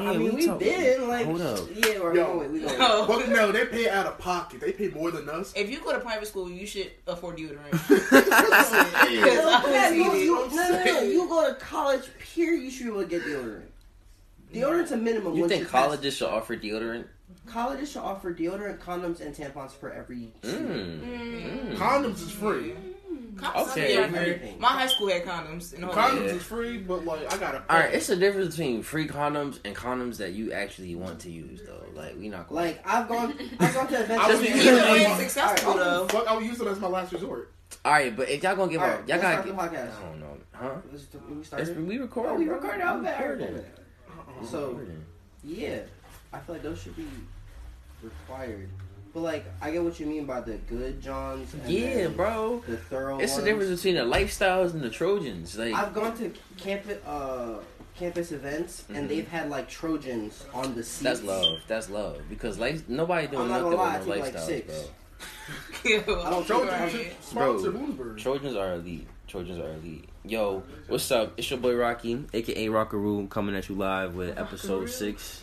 I Damn, mean, we we been like, Hold up. yeah, we're Yo. going. We going. No. But no, they pay out of pocket. They pay more than us. If you go to private school, you should afford deodorant. Yeah. No, you, you, no, no, no. You go to college, period. You should be able to get deodorant. Deodorant's a minimum. You think you pass- colleges should offer deodorant? colleges should offer deodorant, condoms, and tampons for every. Mm. Mm. Condoms is free. Condoms Okay. are free. My high school had condoms. And all Condoms Yeah. is free, but like I gotta. All right, it's a difference between free condoms and condoms that you actually want to use, though. Like we not gonna. Like I've gone, I've gone to events. I was where- using Either way, them. it's successful though. Fuck, I would use it as my last resort. all right, but if y'all gonna give All up, right, y'all gotta. start the podcast. I don't know, huh? Let's- We It's, started. we recording. Oh, we bro. recorded out We there. recording. So yeah, I feel like those should be required. But like, I get what you mean by the good Johns. And Yeah, then bro. The thorough. It's the difference between the lifestyles and the Trojans. Like, I've gone to campus uh, campus events Mhm. and they've had like Trojans on the seats. that's love. That's love. Because life, nobody doing I'm not nothing gonna lie, with no I like, lifestyles, six. bro. I don't Trojans Right. Bro. Trojans are elite. Trojans are elite. Yo, what's up? It's your boy Rocky, aka Rockaroo, coming at you live with episode six.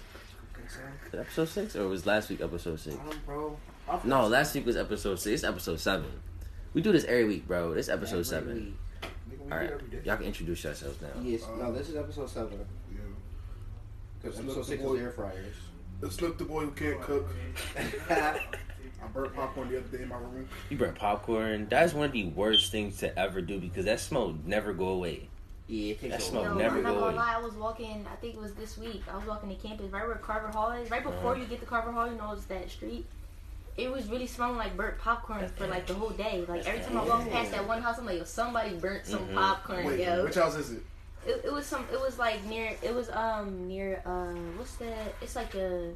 Episode six, or was last week episode six? Um, bro. No, last week was episode six. It's episode seven. We do this every week, bro. This episode Every seven. week. All right, do every day. y'all can introduce yourselves now. Yes. No, this is episode seven. Yeah. It's Episode six the was boy. air fryers. It's look the boy who can't cook. I burnt popcorn the other day in my room. You burn popcorn. That's one of the worst things to ever do because that smoke never go away. Yeah, it takes That a smoke while. Yo, never I'm not gonna lie, I was walking, I think it was this week, I was walking to campus right where Carver Hall is. Right before Uh-huh. you get to Carver Hall, you know it's that street. It was really smelling like burnt popcorn for like the whole day. Like every time I walk past that one house, I'm like, yo, somebody burnt some Mhm. popcorn, Wait, yo. which house is it? It, it was some, it was like near, it was um near, uh, what's that? It's like a,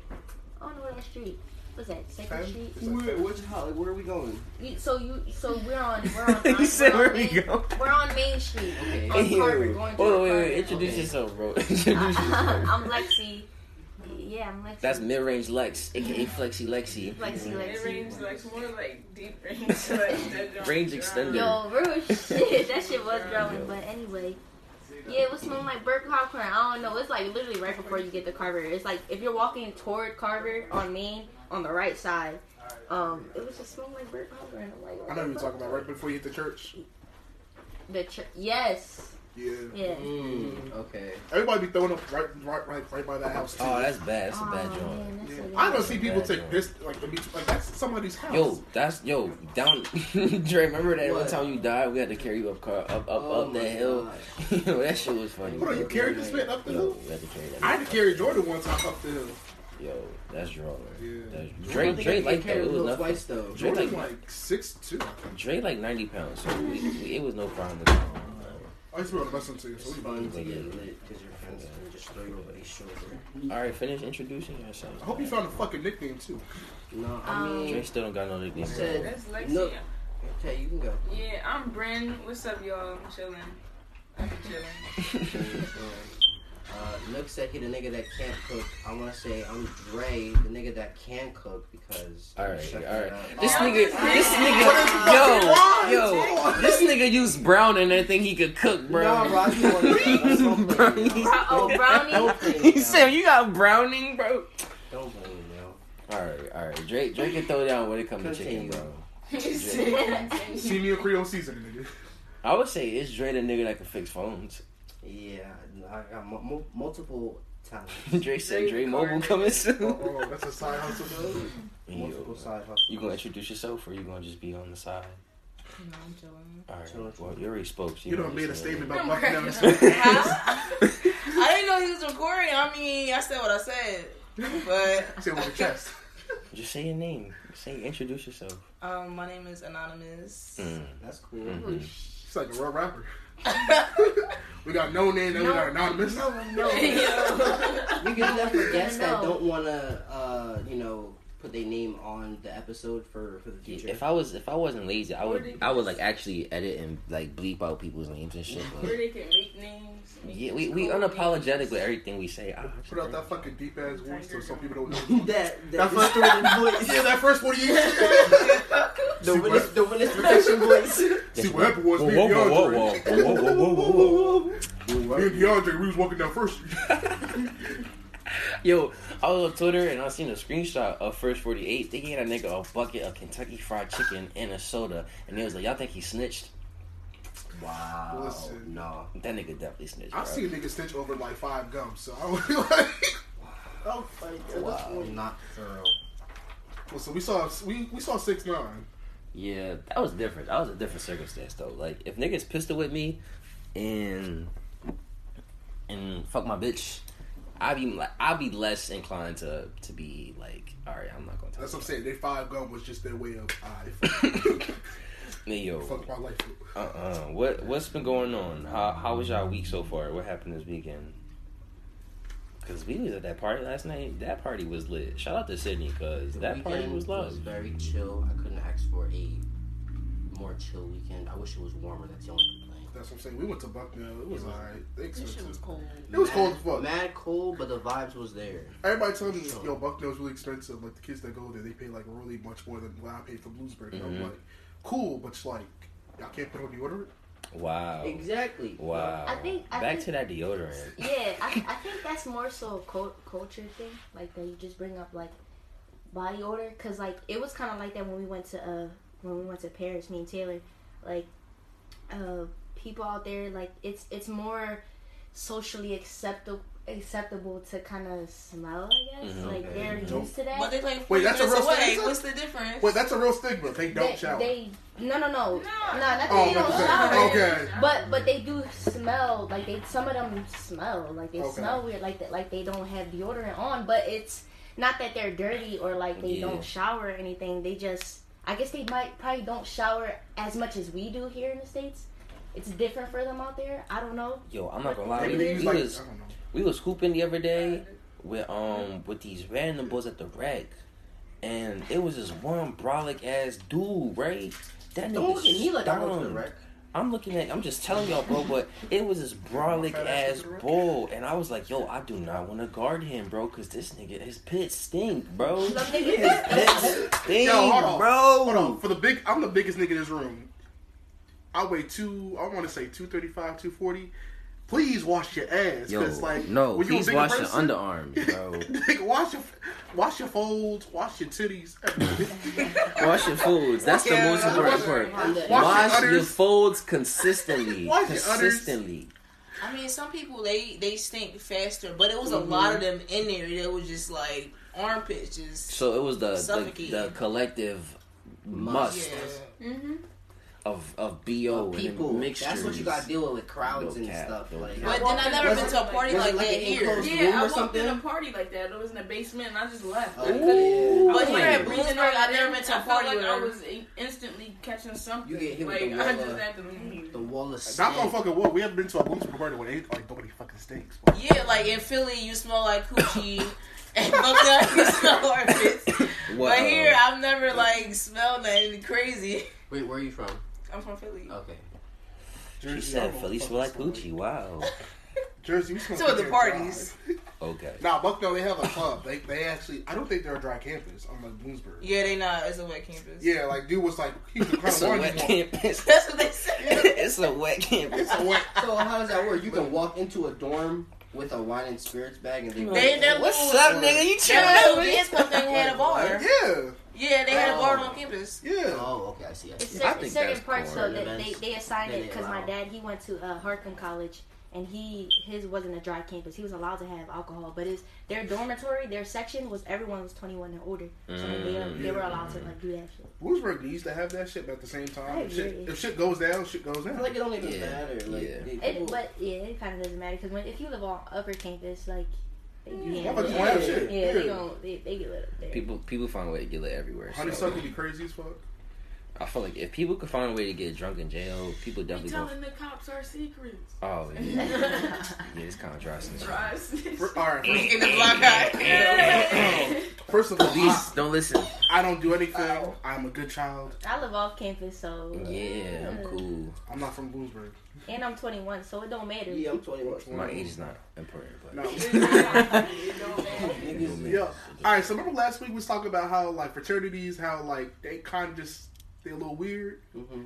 I don't know what that street. What's that? Second Ten? Street? Where, which house? Like, where are we going? You, so you, so we're on, we're on. He said, we're "Where on we Main- go?" We're on Main Street. Okay. On Ew. Carver, going Hold on, toward wait, wait, Introduce Okay. yourself, bro. Introduce yourself. I'm Lexi. Yeah, I'm Lexi. That's mid range Lex, aka Flexi Lexi. Flexi Lexi, It Lexi. range like more like deep range. Like, Range drown. extender. Yo, real shit. That shit was growing, but anyway. Yeah, it was smelling like burnt popcorn. I don't know. It's like literally right before you get to Carver. It's like if you're walking toward Carver on Main on the right side. Um, it was just smelling like burnt popcorn. I'm like, I know you were talking about right before you hit the church. the church. Yes. Yeah. Yeah. Mm, okay. Everybody be throwing up right, right, right, right by that house too. Oh, that's bad. That's a bad Aw, joint. man, Yeah. I don't see people take joint. this like the beach like that's somebody's house. Yo, that's yo down. Dre, remember that one time you died? We had to carry you up car up up Oh up my that hill. God. yo, that shit was funny. Hold on, you bro. carried this man up the Yo, hill? we had to carry that. I had to carry Jordan one time up the hill. Yo, that's drawing. Yeah. That's, Dre, Dre like that. It was nothing. twice though. Dre like like six two. Dre like ninety pounds, so we, we, it was no problem. With him. I used to be able to listen to you, so It's we fun to get lit because your friends will just throw you over their shoulder. All right, finish introducing yourself. I hope you found a fucking nickname too. No, I Um, Dre mean, still don't got no nickname. said- That's Lexi. No. okay, you can go. Yeah, I'm Bryn. What's up, y'all? I'm chilling. I'm chilling. Uh, Nook said he the nigga that can't cook. I want to say I'm Dre, the nigga that can cook because. All right, Chef all right. it up. This nigga, this this nigga- nigga, yo, yo, this nigga used brown and everything he could cook, bro. No, bro, I just want to. That's what I'm Bro, playing, he's- yo. Bro- oh, brownie? He said, "You got browning, bro." Don't blame me, yo. All right, all right. Drake, Drake can throw down when it comes to chicken, bro. See me a Creole seasoning, nigga. I would say it's Dre the nigga that can fix phones. Yeah, I got mu- mu- multiple talents. Drake said Dre Mobile coming Oh, soon. oh, that's a side hustle. though. Multiple Yo, side hustles. you gonna introduce yourself or you gonna just be on the side? No, I'm chilling. All right. Chilling. Well, you already spoke. So You don't made a statement about I'm bucking down cracking the up. I didn't know he was recording. I mean, I said what I said, but Say it with your chest. Just say your name. Say introduce yourself. um, my name is Anonymous. Mm. That's cool. Mhm. It's like a real rapper. We got no name, then we got anonymous. No, no. We can definitely guests that No. don't want to, uh, you know, put their name on the episode for for the future. If I was if I wasn't lazy, I would I would like actually edit and like bleep out people's names and shit. Where they can make names. make yeah, we we code unapologetic names. with everything we say. Ah, Put out that fucking deep ass voice so some people don't know. that That that first distorted voice, Yeah, that first one you the witness, the witness protection voice. See what happened was me Whoa, and whoa, whoa, DeAndre. whoa, whoa, whoa, whoa, whoa, whoa. Me and DeAndre, we was walking down First Street. Yo, I was on Twitter and I seen a screenshot of First 48. They gave that nigga a bucket of Kentucky Fried Chicken and a soda. And they was like, y'all think he snitched? Wow. Listen. No. That nigga definitely snitched, I bro. see a nigga stitch over like five gums, so I would be like, oh, like, Wow. Not thorough. Well, so we saw we, we saw six nine. Yeah, that was different. That was a different circumstance though. Like if niggas pistol with me and and fuck my bitch, I'd be like I'd be less inclined to to be like, all right, I'm not gonna tell That's what I'm you. saying. Their five gun was just their way of I fuck, yo, fuck my life. uh, uh what what's been going on? How how was y'all week so far? What happened this weekend? Cause we was at that party last night. That party was lit. Shout out to Sydney, cause that party Weekend was love. was very chill. I couldn't ask for a more chill weekend. I wish it was warmer. That's the only complaint. That's what I'm saying. We went to Bucknell. It was alright. They This shit was expensive. cold. It was Mad- cold as fuck. Mad cold, but the vibes was there. Everybody telling me, yo, Bucknell's really expensive. Like the kids that go there, they pay like really much more than what I paid for Bloomsburg. And Mhm. I'm like, cool, but it's like, y'all can't put on deodorant. Wow. Exactly. Wow. I think- I back think- to that deodorant. Yeah, I, I think that's more so a cult- culture thing. Like that you just bring up like body odor, cause like it was kind of like that when we went to uh when we went to Paris, me and Taylor. Like uh people out there, like it's it's more socially acceptable acceptable to kind of smell. I guess Mhm. like they're Don't- used to that. But they like Wait, that's a real away. stigma? What's the difference? Wait, that's a real stigma. They don't they, shower. they no no no no not oh, they don't okay. shower. okay. But but they do smell like they some of them smell like they Okay. smell weird like that like they don't have deodorant on but it's not that they're dirty or like they Yeah. don't shower or anything they just I guess they might probably don't shower as much as we do here in the states. It's different for them out there. I don't know. Yo, I'm not gonna lie. We, we like, was I don't know. we was hooping the other day with um with these random boys at the rec, and it was this one brolic ass dude, right? That Don't look at me nigga like I go to the stunk. wreck. I'm looking at. I'm just telling y'all, bro. But it was this brolic ass ass to the rec. bull, and I was like, yo, I do not want to guard him, bro, because this nigga his pits stink, bro. His pits stink, Yo, hold on. bro. Hold on. For the big, I'm the biggest nigga in this room. I weigh two. I want to say two thirty five, two forty. Please wash your ass, Yo, because like no, when you a please bigger wash your person- underarms, bro. Nigga, wash your wash your folds, wash your titties. Wash your folds. That's the most important wash- part. Wash Wash, your your, folds consistently. Wash your consistently. I mean, some people they they stink faster, but it was a lot of them in there that was just like armpits, just So it was the the, the collective must yeah. Mhm. Of of bo and people. mixtures. That's what you got to deal with with crowds No and cap, stuff. no Like, But then I never Was been to a party was like like that here. Yeah, I or walked something? in a party like that. It was in the basement, and I just left. Oh, Ooh. But here at Even Bloomsburg, though I never been to a I felt party like with I was instantly catching something. You get hit with like the I just had to leave. the wall of Not stank. gonna fucking wood. We haven't been to a Bloomsburg party where they like nobody fucking stinks. But Yeah, like in Philly, you smell like coochie, and Bucknell, you smell armpits. Wow. But here, I've never like smelled nothing crazy. Wait, where are you from? I'm from Philly. Okay. She Jersey, I said don't Philly smell like Gucci. fuck. Wow. Jersey, we smell So are the parties. dry. Okay. Nah, Bucknell, they have a club. They they actually, I don't think they're a dry campus. I'm like Bloomsburg. Yeah, they not. It's a wet campus. Yeah, like dude was like he was kind It's a wet you. campus. That's what they said. it's a wet campus. It's a wet. So how does that work? You can walk into a dorm with a wine and spirits bag and they. They, they're What's up, nigga? You Their little trying? dance club thing had a bar. Yeah, Yeah, they had a bar Oh. on campus. yeah. Oh, okay. I see. I It's see. I certain, think certain that's parts corn though that they, they assigned it because my dad he went to uh, Harcum College and he his wasn't a dry campus. He was allowed to have alcohol, but his their dormitory their section was everyone was twenty one and older, so they, they were allowed to like do that shit. Bloomsburg used to have that shit, but at the same time, if shit, if shit goes down, shit goes down. like it only doesn't Yeah, matter. Like, yeah. It, but yeah, it kind of doesn't matter because when if you live on upper campus, like they yeah, Motherfuckers yeah, yeah, they Yeah. gon' they, they get lit up there. People people find a way to get lit everywhere. So Honeysuckle be crazy as fuck. I feel like if people could find a way to get drunk in jail, people We definitely go. You telling the cops our secrets. Oh yeah, yeah, it's kind of dry snitching. Dry snitch. For, all right. In the black eye. First of all, Please don't listen. I don't do anything. Oh. I'm a good child. I live off campus, so Yeah, I'm cool. I'm not from Bloomsburg. and I'm 21, so it don't matter. Yeah, I'm 21. My age is not important, but No. Yeah. All right. So remember last week we was talking about how like fraternities, how like they kind of just they're a little weird. Mhm.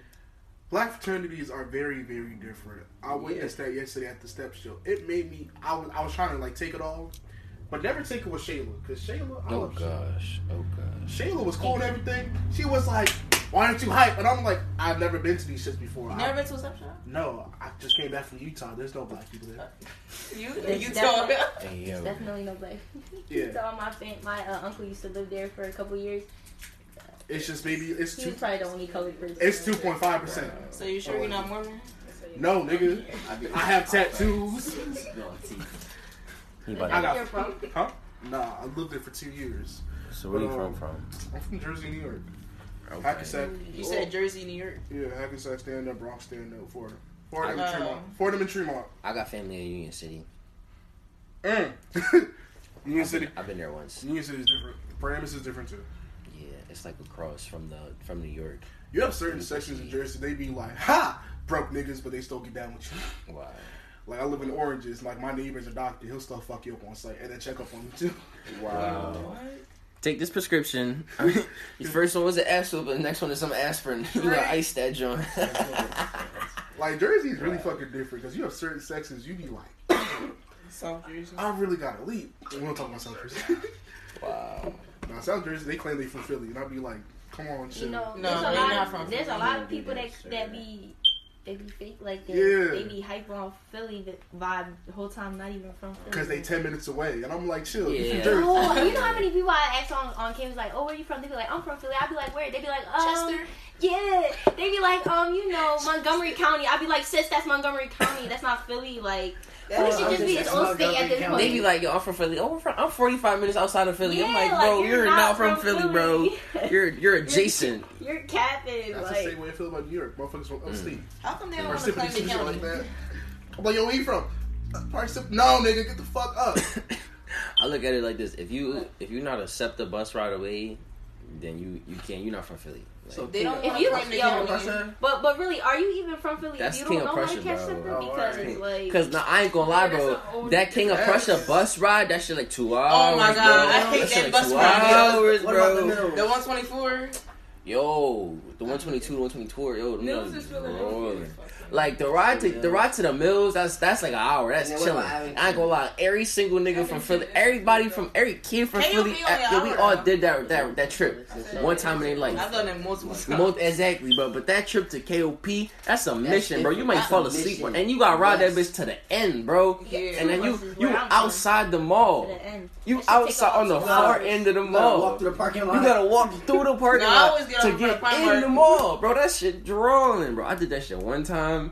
Black fraternities are very, very different. I witnessed that yesterday at the step show. It made me. I was I was trying to like take it all, but never take it with Shayla because Shayla, I Oh love Shayla. gosh. Oh gosh. Shayla was cool and everything. She was like, "Why aren't you hype?" And I'm like, "I've never been to these shits before." You I- never been to a step show? no, I just came back from Utah. There's no black people there. You It's you definitely- told Hey yo. Definitely no black. Yeah. so my fam- my uh, uncle used to live there for a couple years. It's just maybe it's He two. was probably the only colored person. It's two point five percent. So you sure you're not Mormon? No, nigga. I have tattoos. He about I got- You're from? Huh? Nah, I lived there for two years. so where you from? From? I'm from Jersey, New York. Okay. Hackensack. You said Jersey, New York. Yeah, Hackensack stand up, Bronx stand up, Florida. Fordham I and know. Tremont. Fordham and Tremont. I got family in Union City. Mm. Union City. I've been there once. Union City is different. Paramus is different too. Yeah, it's like across from the from New York. You have certain sections in Jersey, they be like, ha! Broke niggas, but they still get down with you. Wow. Like, I live in Oranges. Like, my neighbor's a doctor. He'll still fuck you up on site and then check up on you, too. Wow. Take this prescription. Your first one was an aspirin, but the next one is some aspirin. You gotta ice that joint. Like, Jersey is really fucking different because you have certain sections, you be like, South Jersey. I really gotta leave. We don't talk about South Jersey. wow. Now, South Jersey, they claim they from Philly, and I'll be like, come on, shit. You know, No, there's a they're lot. not Of, from there's a lot of people that that be they be fake like that. Yeah. They be hype on Philly the vibe the whole time, not even from Philly. Because they 10 minutes away. And I'm like, chill. You Yeah. from Jersey. Oh, you know how many people I ask on on campus like, oh, where you from? They be like, I'm from Philly. I be like, where? They be like, um, Chester. yeah. They be like, um, you know, Montgomery County. I'd be like, sis, that's Montgomery County. That's not Philly. Like, we should just be its own state at this point. They be like, yo, I'm from Philly. Oh, I'm, from, I'm 45 minutes outside of Philly. I'm Yeah, like, like, bro, you're you're, not not, from, from Philly, bro. You're you're adjacent. You're capping. That's the same way I feel about New York. Motherfuckers from upstate. How come they don't Or want to claim the county? like that. I'm like, yo, where you from? Uh, No, nigga, get the fuck up. I look at it like this: if you if you're not accept the bus right away, then you you can't. You're not from Philly. Like, So- They don't If you- to claim the yo. But but really, are you even from Philly? That's if you King don't of know how to Prussia, catch bro. something Oh, because alright. like Cause now I ain't gonna lie, bro. That King of Yes. Prussia bus ride, that shit like two hours. Oh my God, bro. I hate shit that like bus two ride. Hours, What about the bro. The 124. Yo, the 122, the 124, yo, them Mills niggas is is Philadelphia. rolling. Like the ride to the ride to the mills, that's that's like an hour. That's And then what chilling. I ain't gonna lie. Every single nigga from Philly, everybody from every kid from Philly, uh, yeah, we all did that that that trip one time in their life. I've done it multiple times. Most exactly, bro. But that trip to KOP, that's a mission, bro. You might fall asleep, and you gotta ride that bitch to the end, bro. And then you you where I'm from. outside the mall. You That shit take outside on the far end of the You gotta walk mall. through the parking lot. You gotta walk through the parking lot always get to get in the mall, bro. That shit drawing, bro. I did that shit one time,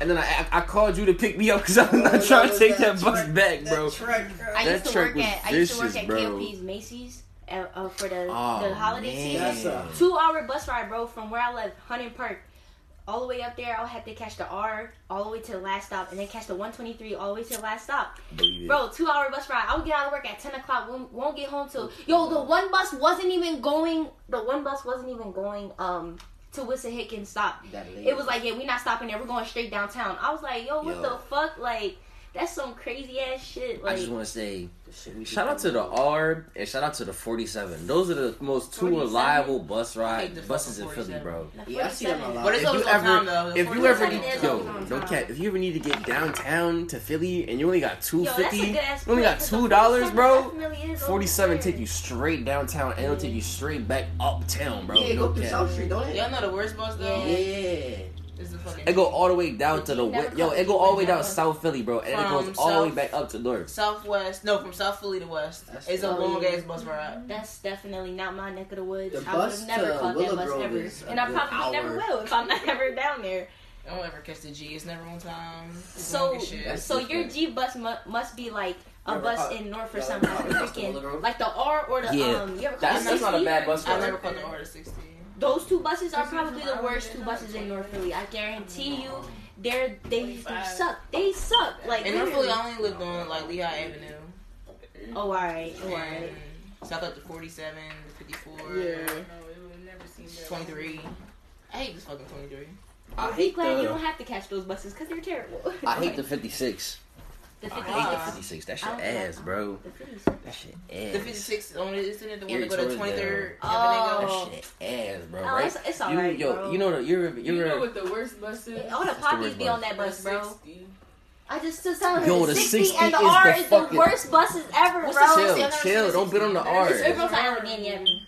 and then I I, I called you to pick me up because I'm not Oh, trying to take that that bus truck- back, that bro. truck, I That used to work was at I used to work at bro. KOP's Macy's uh, uh, for the Oh, the holiday man. season. A- Two hour bus ride, bro, from where I live, Hunting Park. All the way up there, I'll have to catch the R all the way to the last stop, and then catch the 123 all the way to the last stop. Believe. Bro, two hour bus ride. I would get out of work at 10 o'clock. Won't, won't get home till. Yo, the one bus wasn't even going. The one bus wasn't even going um to Wissahickon stop. It was like, yeah, we're not stopping there. We're going straight downtown. I was like, yo, what Yo. the fuck? Like, that's some crazy ass shit. I just want to say The shit we Shout out to the R and shout out to the 47. Those are the most two 47? reliable bus I ride buses in Philly, bro. Yeah, I see them a lot. But it's If you ever, time though. if you ever need, 47 is yo, always on no time. cap, if you ever need to get downtown to Philly and you only got two Yo, that's a fifty, good ass you only point, got 'cause the two dollars, bro. Forty seven take you straight downtown and it'll take you straight back uptown, bro. Yeah, no go through cap. South Street, don't it? Y'all know the worst bus though? Yeah. Yeah. Is the fucking It go all the way down to the west. Yo, it go all the way down Never. South Philly, bro, and it From goes all the way back up to north. Southwest. No, from South Philly to West. That's It's a long ass bus ride. That's definitely not my neck of the woods. The I would have never to caught that bus Grove ever. And I good probably never will if I'm not ever down there. I don't ever catch the G. It's never on time. It's So, shit. So your. G bus mu- must be like a Never bus caught- in North or y'all something. Like, the freaking, like the R or the Yeah. um. You ever That's- that's not a bad bus I ride. never caught the order 60. Those two buses are probably the worst two buses in North Philly. I guarantee you, oh. they're they, they suck. They suck. Like In North Philly. I only lived on like Lehigh Avenue. Oh, alright, alright. And South up to 47, the 54, Yeah. No, we would have never seen that. 23. I hate this fucking 23. I Be hate glad you the don't have to catch those buses because they're terrible. I hate the fifty six. the I 56. hate the fifty six. That shit ass, like- bro. The 56. That shit ass. The 56 on it, isn't it the one Erie that go to Torres 23rd? Oh. That shit ass, bro. Oh, right? it's, it's you, alright, yo, bro. you know the you're You you're know what the worst bus is? all the It's the poppies be bus. on that bus, bro. 60. I just was telling Yo, her the the 60, 60 and the is R the is the worst buses ever, What's bro. the Chill, chill. Don't bit on the R. It's from Allegheny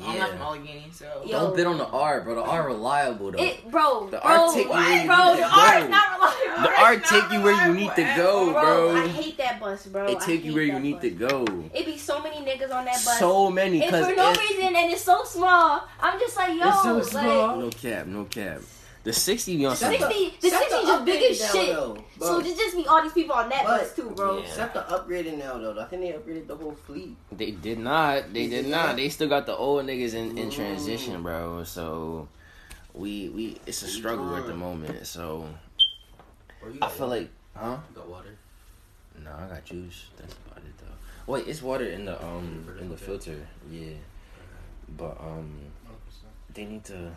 Avenue. I'm not from Allegheny, so. Yo. Don't bid on the R, bro. The R reliable though. It, bro, The bro, R take you where you bro, need the to R go. is not reliable. the R take you where you need to go, bro, bro. I hate that bus, bro. It take you where you that need bus. to go. It be so many niggas on that bus. So many, and cause for no it's, reason, and it's so small. I'm just like, yo, it's so like. No cap, no cap. The sixty be on some. Set the- 60, the set 60 the just big as shit. though, So it just be all these people on that But- bus too, bro. Yeah. Except the upgraded now though. I think they upgraded the whole fleet. They did not. They did not. They still got the old niggas in, in Mm. transition, bro. So we we it's a struggle at the moment. So Or you I got feel water? like, huh? You got water. No, I got juice. That's about it though. Wait, it's water in the um in the filter. Yeah, but um they need to.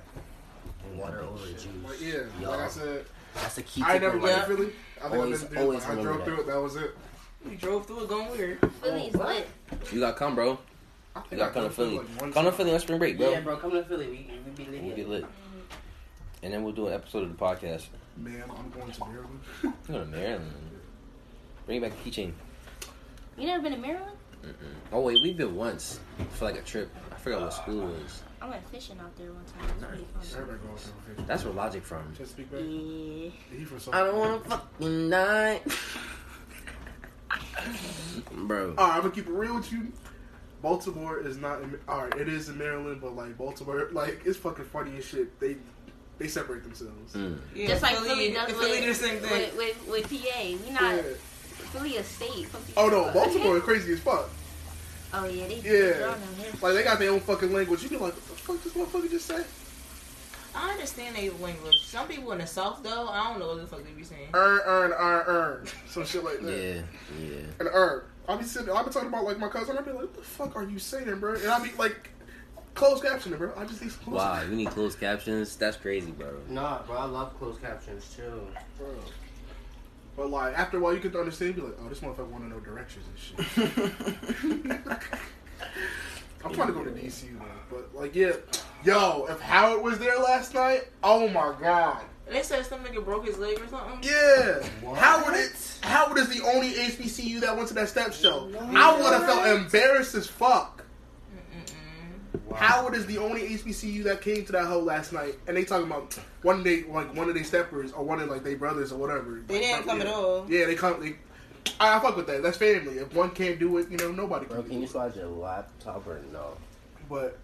They Water make over sure. juice. Like, yeah, Y'all. like I said, That's the key. I to never the been to. Philly. I think Always- I've been always I drove that. through it. That was it. We drove through it going weird. Philly's what? lit. You gotta come, bro. You gotta come to drove through Philly. like one Come to time. Philly on spring break, bro. Yeah, bro, come to Philly. We we be lit. We'll here. lit. Mm-hmm. And then we'll do an episode of the podcast. Man, I'm going to Maryland. We're going to Maryland. Bring back a keychain. You never been to Maryland? Mm-mm. Oh wait, we've been once for like a trip. I forgot what school it was. I went fishing out there one time. It was pretty fun. Everybody goes to fish. That's where Logic from. Just speak back. Yeah. He from I don't want to fucking die, bro. All right, I'm gonna keep it real with you. Baltimore is not. In, all right, it is in Maryland, but like Baltimore, like it's fucking funny as shit. They they separate themselves. Mm. Yeah, Just like Philly, does Philly with, do the same thing. with, with, with PA. We not Yeah. Philly a state. Fuck you. Oh no, Baltimore is crazy as fuck. Oh yeah, they Yeah. they're on them here. Like they got their own fucking language. You be like, what the fuck does this motherfucker just say? I understand their language. Some people in the South, though, I don't know what the fuck they be saying. Earn, earn, earn, earn. Some shit like that. Yeah, yeah. And earn. I'll be sitting. I'll be talking about like my cousin. I'll be like, what the fuck are you saying, bro? And I'll be like, closed captioning, bro. I just need some closed Wow, you need closed captions. That's crazy, bro. Nah, bro, I love closed captions too. Bro. But like after a while, you get to understand. Be like, oh, this motherfucker want to know directions and shit. I'm trying to go to DC though, but like, yeah, yo, if Howard was there last night, oh my god, They said some nigga broke his leg or something. yeah, What? Howard is Howard is the only HBCU that went to that step show. I would have felt embarrassed as fuck. Mm-mm. Howard is the only HBCU that came to that hoe last night, and they talking about one day like one of their steppers or one of like their brothers or whatever. They didn't come yeah. at all. Yeah, they come. They, I, I fuck with that. That's family. If one can't do it, you know nobody can. Bro, do can you it. slide your laptop or no? But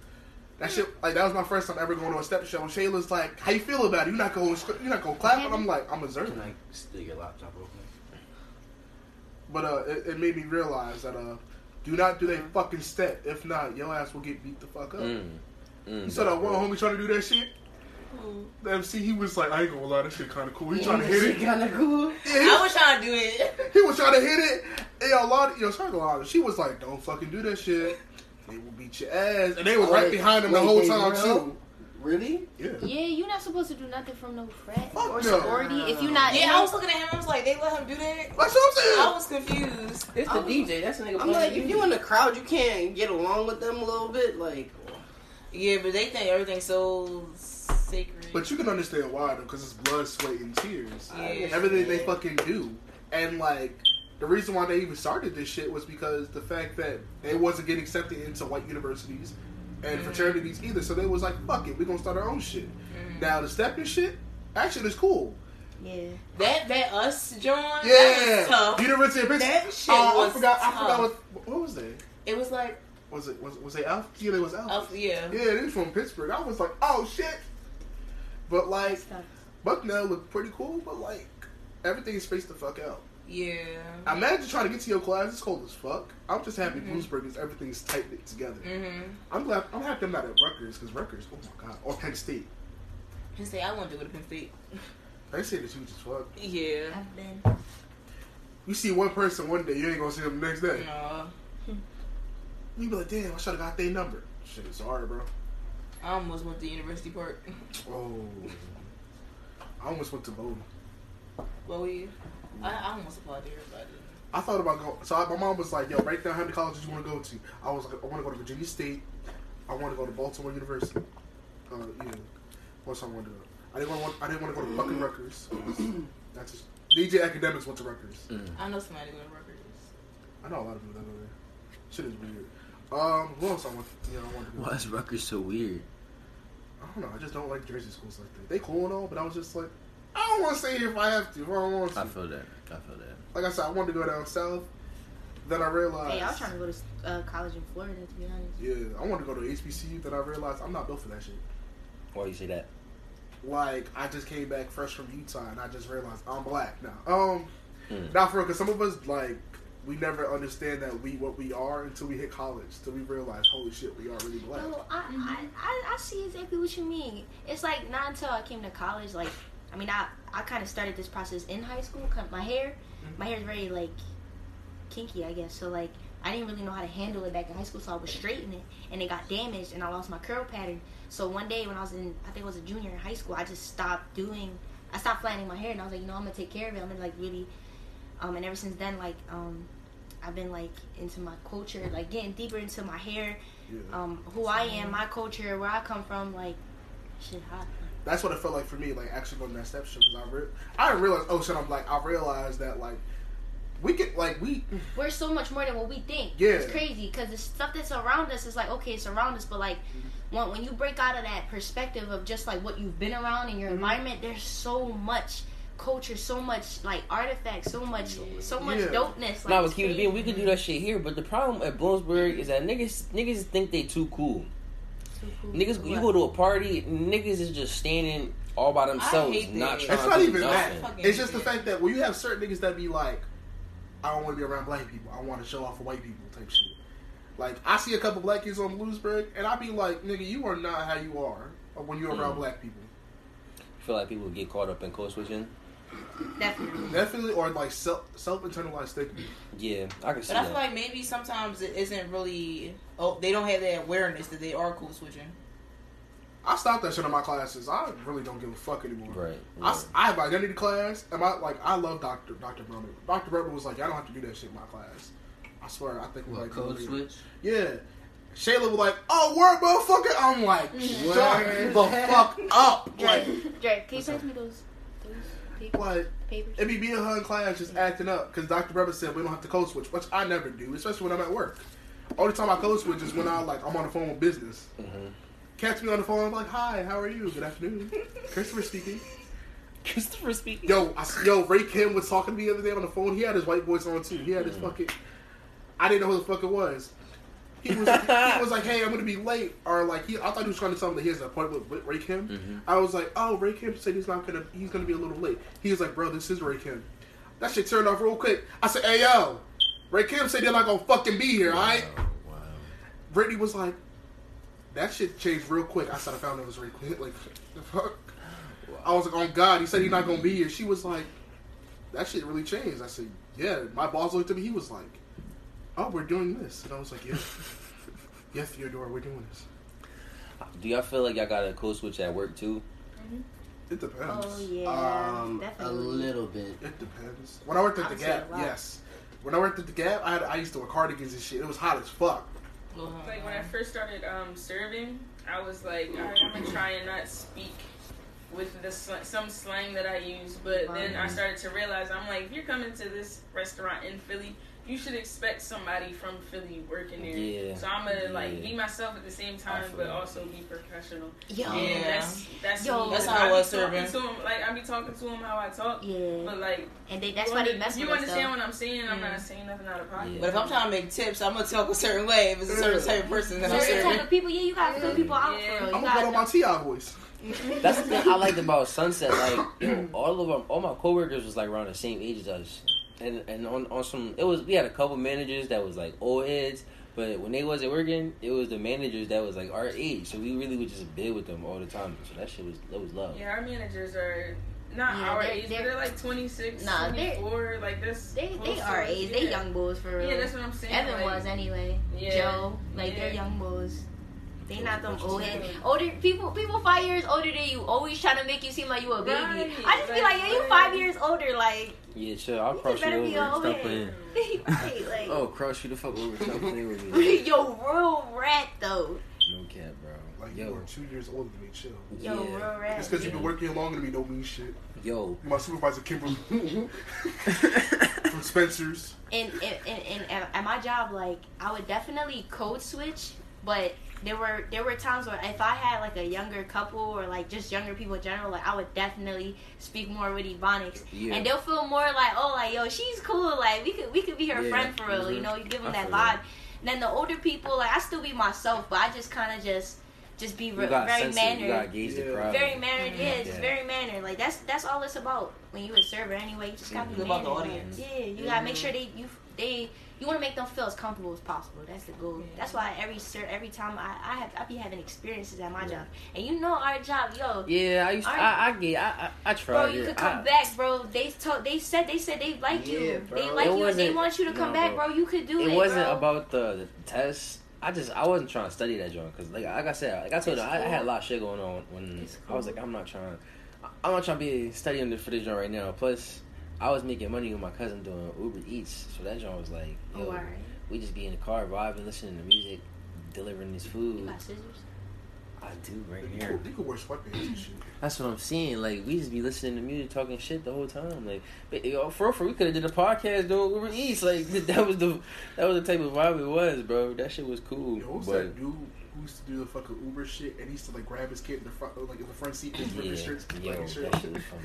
that shit, like that was my first time ever going to a step show. And Shayla's like, "How you feel about it? You're not going, you're not going to clap." And I'm like, "I'm Can observing." I steal your laptop real quick? But uh, it, it made me realize that uh, do not do that fucking step. If not, your ass will get beat the fuck up. Mm. Mm, You saw that one bro. homie trying to do that shit. Who? The MC, he was like, "I ain't gonna lie, that shit kind of cool." He trying to hit it. kind of cool. Yeah, he I was trying to do it. He was trying to hit it. And yo, a lot of, yo, sorry, a lot of, she was like, don't fucking do that shit. They will beat your ass. And they was Oh, right behind him the whole time, real? too. Really? Yeah. Yeah, you're not supposed to do nothing from no frat Fuck or no. sorority if you're not. Yeah, I was looking at him. I was like, they let him do that. That's what I'm saying. I was confused. It's the I'm- DJ. That's the nigga. I'm like, if you in the crowd, you can't get along with them a little bit. Like, Yeah, but they think everything's so sacred. But you can understand why, though, because it's blood, sweat, and tears. Yeah. Everything they fucking do. And, like, the reason why they even started this shit was because the fact that they wasn't getting accepted into white universities and fraternities either. So they was like, fuck it, we're going to start our own shit. Now, the stepping shit, actually, is cool. Yeah. that that us joint. That Yeah. was tough. University of Pittsburgh. That shit Oh, was I forgot. I forgot what, what was they? It was like, Was it was was they Alpha? Yeah, they was Alpha. uh, yeah. Yeah, they was from Pittsburgh. I was like, oh shit. But like, Stuff. Bucknell looked pretty cool, but like, everything is spaced the fuck out. Yeah. Imagine trying to get to your class. It's cold as fuck. I'm just happy Mhm. Bloomsburg is everything's tight knit together. Mm-hmm. I'm glad. I'm happy I'm not at Rutgers because Rutgers. Oh my god. Or Penn State. He said, I want to go to Penn State. Penn State is huge as fuck. Yeah. I've been. You see one person one day, you ain't gonna see them the next day. Nah. You be like, damn, I should have got their number. Shit, sorry, bro. I almost went to University Park. Oh. I almost went to Bowdoin. Well, we, I, I almost applied there, but I. I thought about going. So I, my mom was like, "Yo, write down how many colleges you want to go to." I was like, "I want to go to Virginia State. I want to go to Baltimore University. Uh, you know, what's I want to go? I didn't want. I didn't want to go to fucking Rutgers. That's just DJ Academics went to Rutgers. I know somebody who Rutgers. I know a lot of people that go there. Shit is weird. Um, who else I want? Yeah, I want to go. Why is Rutgers so weird? I don't know. I just don't like Jersey schools like that. They cool and all, but I was just like, I don't want to stay here if I have to. If I don't want to. I feel that. I feel that. like I said, I wanted to go down south. Then I realized. Hey, I was trying to go to uh, college in Florida, to be honest. Yeah, I wanted to go to HBCU. Then I realized I'm not built for that shit. Why do you say that? Like I just came back fresh from Utah, and I just realized I'm black now. Um, Hmm. not for because some of us like we never understand that we what we are until we hit college. Till we realize, holy shit, we are really black. No, I, I, I, I see exactly what you mean. It's like not until I came to college, like, I mean, I, I kind of started this process in high school. Cut my hair, my hair is very like kinky, I guess. So like, I didn't really know how to handle it back in high school, so I was straightening it, and it got damaged, and I lost my curl pattern. So one day when I was in, I think I was a junior in high school, I just stopped doing, I stopped flattening my hair, and I was like, you know, I'm gonna take care of it. I'm gonna like really, um, and ever since then, like, um, I've been like into my culture, like getting deeper into my hair Yeah. um, who I am, my culture, where I come from, like shit hot. That's what it felt like for me, like actually going to that step show because I re- I didn't realize. Oh shit! I'm like I realized that like we get like we We're so much more than what we think. Yeah. It's crazy because the stuff that's around us is like okay, it's around us, but like when when you break out of that perspective of just like what you've been around in your Mhm. environment, there's so much culture, so much like artifacts, so much, so much Yeah. dopeness. Like, nah, it's but keep it crazy. being, we could do that shit here. But the problem at Bloomsburg is that niggas niggas think they too cool. Too cool. Niggas, you go to a party, niggas is just standing all by themselves, hate not that. trying It's not even nothing. that. It's just the fact that when you have certain niggas that be like, I don't want to be around black people. I want to show off for white people type shit. Like I see a couple black kids on Bloomsburg, and I be like, nigga, you are not how you are when you're around Mm. black people. feel like people get caught up in code switching. Definitely. Definitely, or like self self internalized stigma. Yeah, I can see But I that. feel like maybe sometimes it isn't really. Oh, they don't have that awareness that they are code switching. I stopped that shit in my classes. I really don't give a fuck anymore. right. I, s- I have identity class, and I like I love Doctor Doctor Brummer. Doctor Brummer was like, I don't have to do that shit in my class. I swear, I think we What, like code switch? Yeah. Shayla was like, "Oh, word, motherfucker!" I'm like. "Shut the fuck up!" Like, Drake, Drake, can you pass me those those papers? like papers? it be me and her in class just acting up because Dr. Brummer said we don't have to code switch, which I never do, especially when I'm at work. Only time I code switch is when I like I'm on the phone with business. Mhm. Catch me on the phone, I'm like, "Hi, how are you? Good afternoon." Christopher speaking. Christopher speaking. Yo, I, s- yo, Ray Kim was talking to me the other day on the phone. He had his white voice on too. He had his Mm. fucking. I didn't know who the fuck it was. He was, he was like, "Hey, I'm gonna be late," or like he. I thought he was trying to tell me that he has an appointment with Ray Kim. Mhm. I was like, "Oh, Ray Kim said he's not gonna. He's gonna be a little late." He was like, "Bro, this is Ray Kim." That shit turned off real quick. I said, "Hey, yo, Ray Kim said they're not gonna fucking be here, all right?" Wow, wow. Brittany was like, "That shit changed real quick." I said, "I found it was Ray Kim." Like, the fuck. I was like, "Oh God," he said he's not gonna be here. She was like, "That shit really changed." I said, "Yeah." My boss looked at me. He was like, "Oh, we're doing this," and I was like, "Yeah, yeah, Theodore, we're doing this." Do y'all feel like y'all got a code switch at work too? It depends. Oh yeah, Um, a little bit. It depends. When I worked at I the Gap, yes. When I worked at the Gap, I had I used to wear cardigans and shit. It was hot as fuck. Like when I first started um, serving, I was like, all right, I'm gonna try and not speak with the sl- some slang that I use. But then I started to realize I'm like, if you're coming to this restaurant in Philly, you should expect somebody from Philly working there. Yeah. So I'm gonna like Yeah. be myself at the same time, but also be professional. Yo, And that's that's Yo. me. That's how I I was talking serving. him, like I be talking to him how I talk. yeah, But like, and they, that's you why they mess if you understand though. what I'm saying, I'm not saying nothing out of pocket. Yeah. But if I'm trying to make tips, I'm gonna talk a certain way. If it's a certain type of person that I'm Certain type serving. of people, yeah, you gotta fill people out Yeah. for real. I'm gonna put on my gotta Ti voice. That's the thing I liked about Sunset. Like, yo, all of them, all my coworkers was like around the same age as us, and and on on some, it was we had a couple managers that was like old heads, but when they wasn't working, it was the managers that was like our age. So we really would just build with them all the time. So that shit was that was love. Yeah, our managers are not Yeah, our they're- age, they're- but they're like 26, Nah, they're- 24. Like this. They they are to- age. They young bulls for real. Yeah, that's what I'm saying. Evan like, was anyway. Yeah. Joe, like they're young bulls. They not them old Yeah. head. Older people, people five years older than you, always trying to make you seem like you a baby. Right, I just be like, like, yeah, you five years older. Like, Yeah, chill. I'll you cross just you over. be an old Stop playing. head. right, like, Oh, cross you the fuck over. Stop playing with me. yo, real rat though. No cap, bro. Like you yo, are two years older than me. Chill. Yo, yeah. real rap. Just because you've been working longer than me don't mean shit. yo. My supervisor Kimberly from Spencer's. And, in, in, in at my job, like I would definitely code switch, but there were there were times where if I had like a younger couple or like just younger people in general, like I would definitely speak more with Ebonics, Yeah. and they'll feel more like, oh, like yo, she's cool, like we could we could be her Yeah. friend for real, you Mhm. know, you give them I that vibe. that. And then the older people, like I still be myself, but I just kind of just just be You re- got very sensitive. You mannered. gotta the Yeah. crowd. Very mannered, yeah, just Yeah. very mannered. Like that's that's all it's about when you a server anyway. You just gotta Mhm. be It's about the mannered. audience. Yeah, you gotta make sure they you they you want to make them feel as comfortable as possible. That's the goal. Yeah. That's why every every time I I have I be having experiences at my job, and you know our job, yo. Yeah, I used. To, I, I get. I, I, I tried. Bro, it. you could come I, back, bro. They told, they said, they said they like Yeah, you. bro. They like It you, and they want you to come no, back, bro. You could do it. It wasn't bro. about the, the test. I just I wasn't trying to study that joint because like like I said like I told It's you I, I had a lot of shit going on when It's I was like I'm not trying I'm not trying to be studying for this joint right now. Plus I was making money with my cousin doing Uber Eats, so that joint was like oh, yo, Oh, alright. we just be in the car vibing, listening to music, delivering this food. You food. got scissors? I do right You here. could, you could wear sweatpants and shit. That's what I'm saying. Like we just be listening to music, talking shit the whole time. Like, but, yo, for real, for real, we could have did a podcast doing Uber Eats. Like that was the that was the type of vibe it was, bro. That shit was cool. Yo, who's but that dude who used to do the fucking Uber shit and he used to like grab his kid in the front, like in the front seat and rip yeah, his shirts, yo, like his shirt. that shit was funny.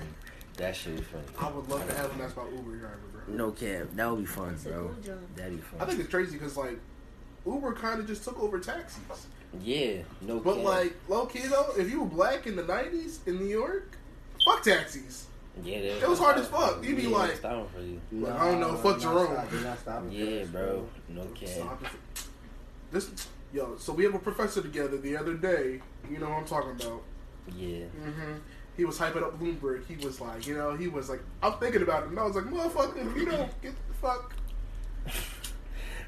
That shit was funny. I would love to have him ask about Uber driver, bro. No cap, that would be fun, It's a bro. cool job. That'd be fun. I think it's crazy because like Uber kind of just took over taxis. yeah, no But cap. like low key though, if you were black in the '90s in New York, fuck taxis. yeah, it was hard as fuck. You'd be yeah, like- stopping for you. Like, I don't know, fuck they're Jerome. Not stop, they're not stopping Yeah, for bro. No cap. Stop it. This, yo, so we have a professor together the other day. You know what I'm talking about. Yeah. hmm He was hyping up Bloomberg. He was like, you know, he was like, I'm thinking about it, and I was like, motherfucker, you know, get the fuck.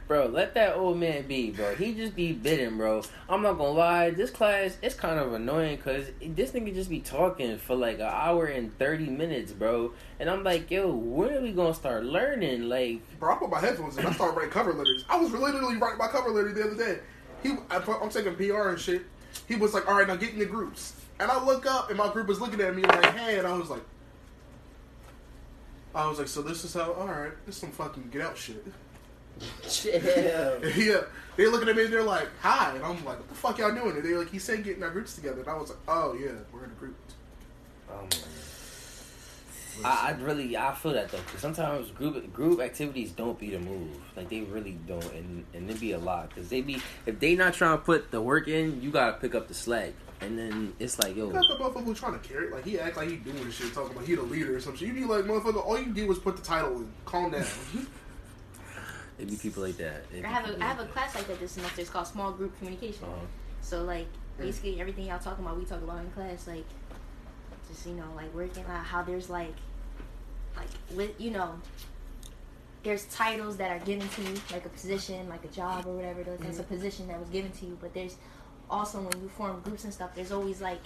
Bro, let that old man be, bro. He just be bidding, bro. I'm not gonna lie, this class it's kind of annoying because this nigga just be talking for like an hour and thirty minutes, bro. And I'm like, yo, when are we gonna start learning? Like, Bro, I put my headphones in. I started writing cover letters. I was literally writing my cover letter the other day. He, I, I'm taking PR and shit. He was like, all right, now get in the groups. And I look up, and my group was looking at me like, hey, and I was like, I was like, so this is how, all right, this is some fucking get out shit. Chill. yeah, they're looking at me and they're like, hi. And I'm like, what the fuck y'all doing? And they're like, he said getting our groups together. And I was like, oh, yeah, we're in a group. um, I, I really I feel that though, because sometimes group group activities don't be the move. Like they really don't, and and it be a lot because they be if they not trying to put the work in, you gotta pick up the slack, and then it's like yo, You got the motherfucker who's trying to carry it. Like, he act like he doing this shit, talking about he the leader or some shit. You be like, motherfucker, all you did was put the title in. Calm down. it be people like that. It I have people a I have a class like that this semester. It's called small group communication. Uh-huh. So like basically everything y'all talking about, we talk about in class. Like just you know like working out how there's like like with you know there's titles that are given to you like a position like a job or whatever those that's a position that was given to you but there's also when you form groups and stuff there's always like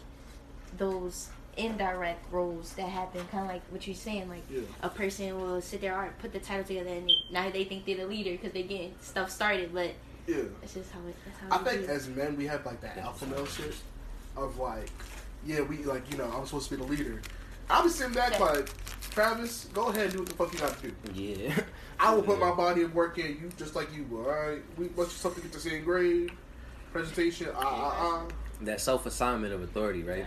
those indirect roles that happen kind of like what you're saying like Yeah. a person will sit there all right put the title together and now they think they're the leader because they're getting stuff started but Yeah. that's just how it that's how I think is. as men we have like that alpha male shit of like, yeah, we like you know I'm supposed to be the leader. I was sitting back Yeah. like, Travis, go ahead and do what the fuck you got to do. Yeah. I will put my body of work in. You just like you will. All right, we want you something to get the same grade, presentation. Ah ah ah. that self assignment of authority, right?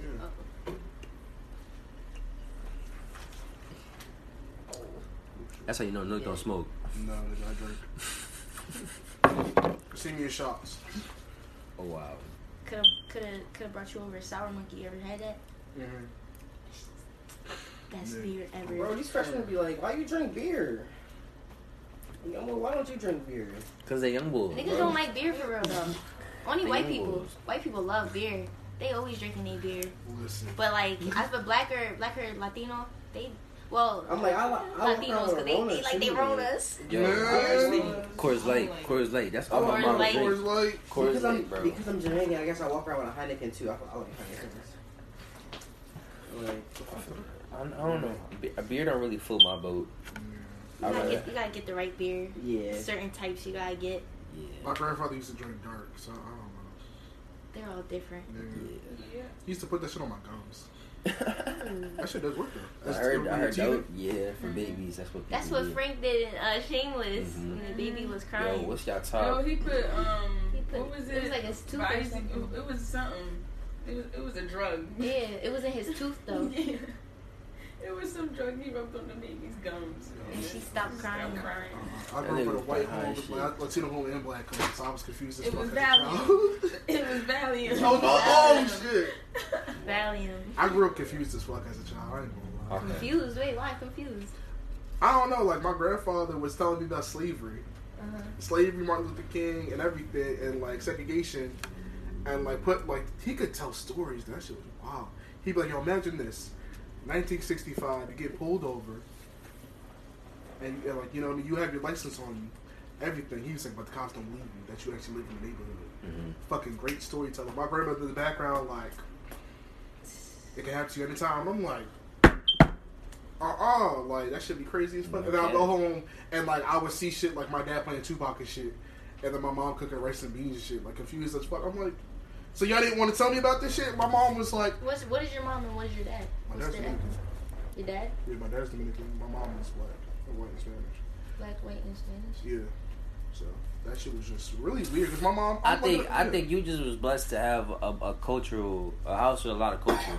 Yeah. That's how you know Nook don't smoke. No, nigga, I drink. See me in shots. Oh wow. Could have could have could have brought you over a sour monkey. You ever had that? Mm-hmm. Best Yeah. beer ever. Bro, these freshmen be like, why you drink beer? You know, why don't you drink beer? Cause they young boys. Niggas don't like beer for real though. Only They white people. boys. White people love beer. They always drinking their beer. Listen. But like as a blacker blacker Latino, they well I'm like, I, li- I Latinos uh, because a they, Rona they like they too, Ronas. Yo, Yeah. Coors Light, Coors Light. That's all Oh, my Coors mom Light. drinks. Coors Light. Coors because I'm Light, bro. because I'm Jamaican, I guess I walk around with a Heineken too. I, I like Heinekens. Like, I, I don't know. A beer don't really float my boat. You gotta, get, you gotta get the right beer. yeah. Certain types you gotta get. yeah. My grandfather used to drink dark, so I don't know. They're all different. Yeah. He used to put that shit on my gums. That shit does work though. I heard, I heard teething. that. Yeah, for babies, that's what. People That's what do. Frank did in uh, Shameless Mhm. when the baby was crying. Yo, crying. what's y'all Oh, top? he put um. He put- what was it? it was like his tooth or Visi- something. It was something. It was it was a drug. yeah, it was in his tooth though. Yeah. It was some drug he rubbed on the baby's gums. And she stopped crying. crying. Uh, I That grew up in a white high home, shit. like, Latino home and black home, so I was confused as It fuck was as a child. It was Valiant. oh, oh shit! Valium. I grew up confused as fuck as a child. I ain't gonna lie. Okay. Confused. Wait, why confused? I don't know. Like my grandfather was telling me about slavery, Uh-huh. slavery, Martin Luther King, and everything, and like segregation, and like put like he could tell stories. That shit was wow. He'd be like, "Yo, imagine this: 1965, you get pulled over, and, and like you know, what I mean, you have your license on you, everything." He was like, "But the cops don't believe you that you actually live in the neighborhood." Mhm. Fucking great storyteller. My grandmother in the background, like, it can happen to you anytime. I'm like. Uh uh like that should be crazy as fuck. And then I'll go home and like I would see shit like my dad playing Tupac and shit, and then my mom cooking rice and beans and shit, like confused as fuck. I'm like, so y'all didn't want to tell me about this shit? My mom was like, What's what is your mom and what is your dad? My What's dad's? Dominican. Your dad? Yeah, my dad's Dominican. My mom is black, and white and Spanish. Black, white, and Spanish. Yeah, so that shit was just really weird because my mom. I I'm think like, I yeah. think you just was blessed to have a, a cultural a house with a lot of culture.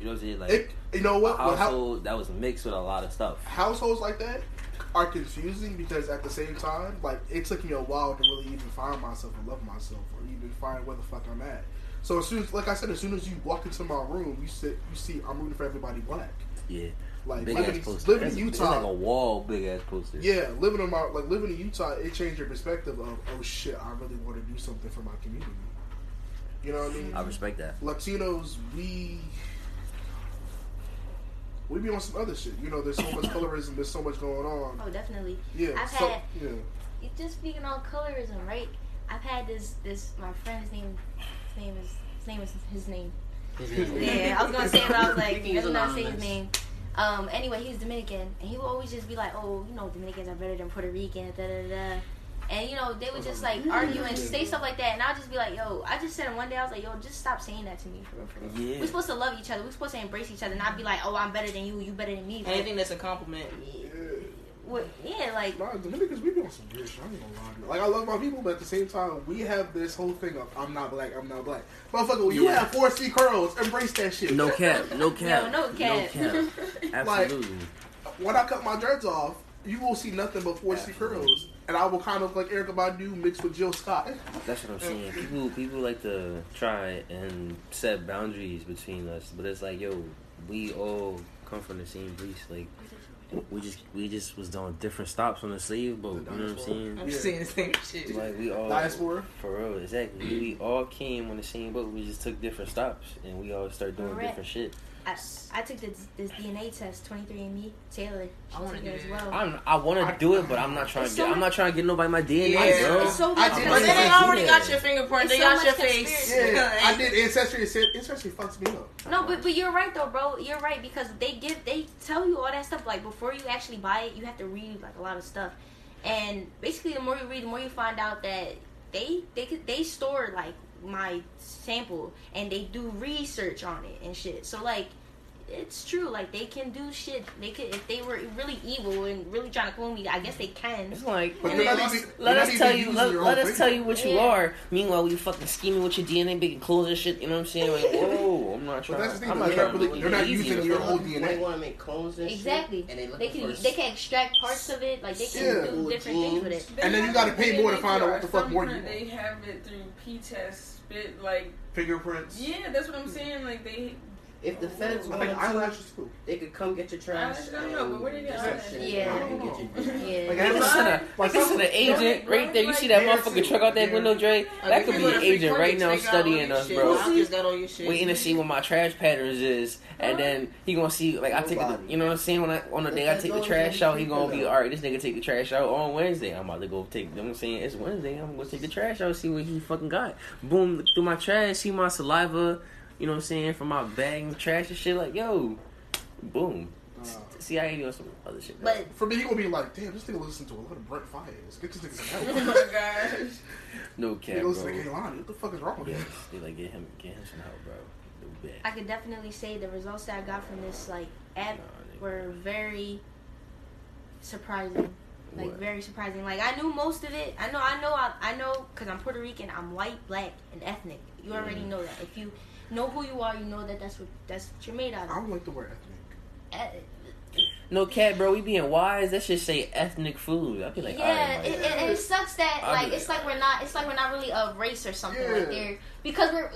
You know what I'm saying? Like it. You know a what? Well, how, household that was mixed with a lot of stuff. households like that are confusing because at the same time, like it took me a while to really even find myself and love myself, or even find where the fuck I'm at. So as soon as, like I said, as soon as you walk into my room, you sit, you see, I'm rooting for everybody black. Yeah, Like big living, ass poster. living in It's- It's Utah, like a wall, big ass poster. yeah, living in my like living in Utah, it changed your perspective of oh shit, I really want to do something for my community. You know what I mean? I respect that. Latinos, we we be on some other shit. You know, there's so much colorism, there's so much going on. Oh, definitely. Yeah, I've so, had- yeah. Just speaking on colorism, right? I've had this this my friend's name his name is his name is his name. Yeah, I was gonna say it, but I was like, You can use I'm not saying his name. Um, anyway, he's Dominican, and he would always just be like, "Oh, you know, Dominicans are better than Puerto Ricans." Da da da. And you know, they would just like argue and say stuff like that, and I'll just be like, "Yo," I just said him one day, I was like, "Yo, just stop saying that to me, for real, for real. Yeah. We're supposed to love each other. We're supposed to embrace each other, not be like, "Oh, I'm better than you. You better than me." Like, Anything that's a compliment. yeah. What, yeah, like Nah, Dominicans, we be on some weird shit. I ain't gonna lie. Like, I love my people, but at the same time, we have this whole thing of I'm not black, I'm not black. Motherfucker, when you have four C curls, embrace that shit. No cap, no cap, Yo, no cap. Absolutely. When I cut my dreads off, you will see nothing but four C curls. And I will kind of like Erykah Badu mixed with Jill Scott. That's what I'm saying. People people like to try and set boundaries between us, but it's like, yo, we all come from the same place. Like, we just we just was doing different stops on the slave boat. You know what I'm saying? I'm Yeah. saying the same shit. Like we all Diaspora. for real, exactly. We all came on the same boat. We just took different stops, and we all started doing Correct. different shit. I, I took this, this DNA test, 23andMe. Taylor, she I wanna do it as well. I'm, I want to do it, but I'm not trying It's to. Get, so I'm not trying to get nobody my DNA, Yeah. bro. It's so I much did But they already got your fingerprint. It's They so got much your face. Yeah, I did ancestry. It said ancestry fucks me up. No, but but you're right though, bro. You're right because they give they tell you all that stuff like before you actually buy it, you have to read like a lot of stuff, and basically the more you read, the more you find out that they they they store like my sample and they do research on it and shit. So like. It's true, like they can do shit. They could, if they were really evil and really trying to clone me. I guess they can. It's like, But And you're they not also- even, let us tell you, let, let us tell you finger. what you are. Meanwhile, we fucking scheming with your DNA, making clothes and shit. You know what I'm saying? Like, whoa, I'm not But trying. that's the thing. I'm though, not They're trying not, to really, make they're not using your them. whole When they want to make clones and Exactly. shit, and they They can for they can extract parts of it. Like they can Yeah. do different things with it. They And then you gotta pay more to find out what the fuck more you They have it through P-test, spit, like, Fingerprints. yeah, that's what I'm saying. Like, they, If the feds I wanted think to, eyelashes too. they could come get your trash. I don't know, but where they get and that that? shit. Yeah. They can get your Yeah. Like, Like, every- listen to, like, listen to agent right there. You see that motherfucking truck out that window, Dre? That could be an agent right now studying us, bro. I just got all your shit. Waiting to see what my trash patterns is, and then he gonna see like I take the, you know what I'm saying when I on the day I take the trash out, he gonna be all right. This nigga take the trash out on Wednesday. I'm about to go take. You know what I'm saying it's Wednesday. I'm gonna take the trash out, see what he fucking got. Boom, look through my trash, see my saliva. You know what I'm saying from my bag and trash and shit. Like yo, boom. CIA doing some other shit. But For me, he gonna be like, damn, this nigga listen to a lot of Brent Faiyaz. Get this nigga some Oh my gosh. no cap, bro. listen to Kehlani. What the fuck is wrong with Yes, him? they like get him, get him some help, bro. No bet. I could definitely say the results that I got from this like app Nah, were very surprising. Like What? very surprising. Like I knew most of it. I know. I know. I, I know because I'm Puerto Rican. I'm white, black, and ethnic. You already Mhm. know that. If you know who you are, you know that that's what that's what you're made out of. I don't like the word ethnic. Eh, No cat, bro. We being wise. That should say ethnic food. I'd be like, yeah, alright, it, it, it sucks that I'll like it's like, like we're not. It's like we're not really a race or something. Like Yeah. they're because we're.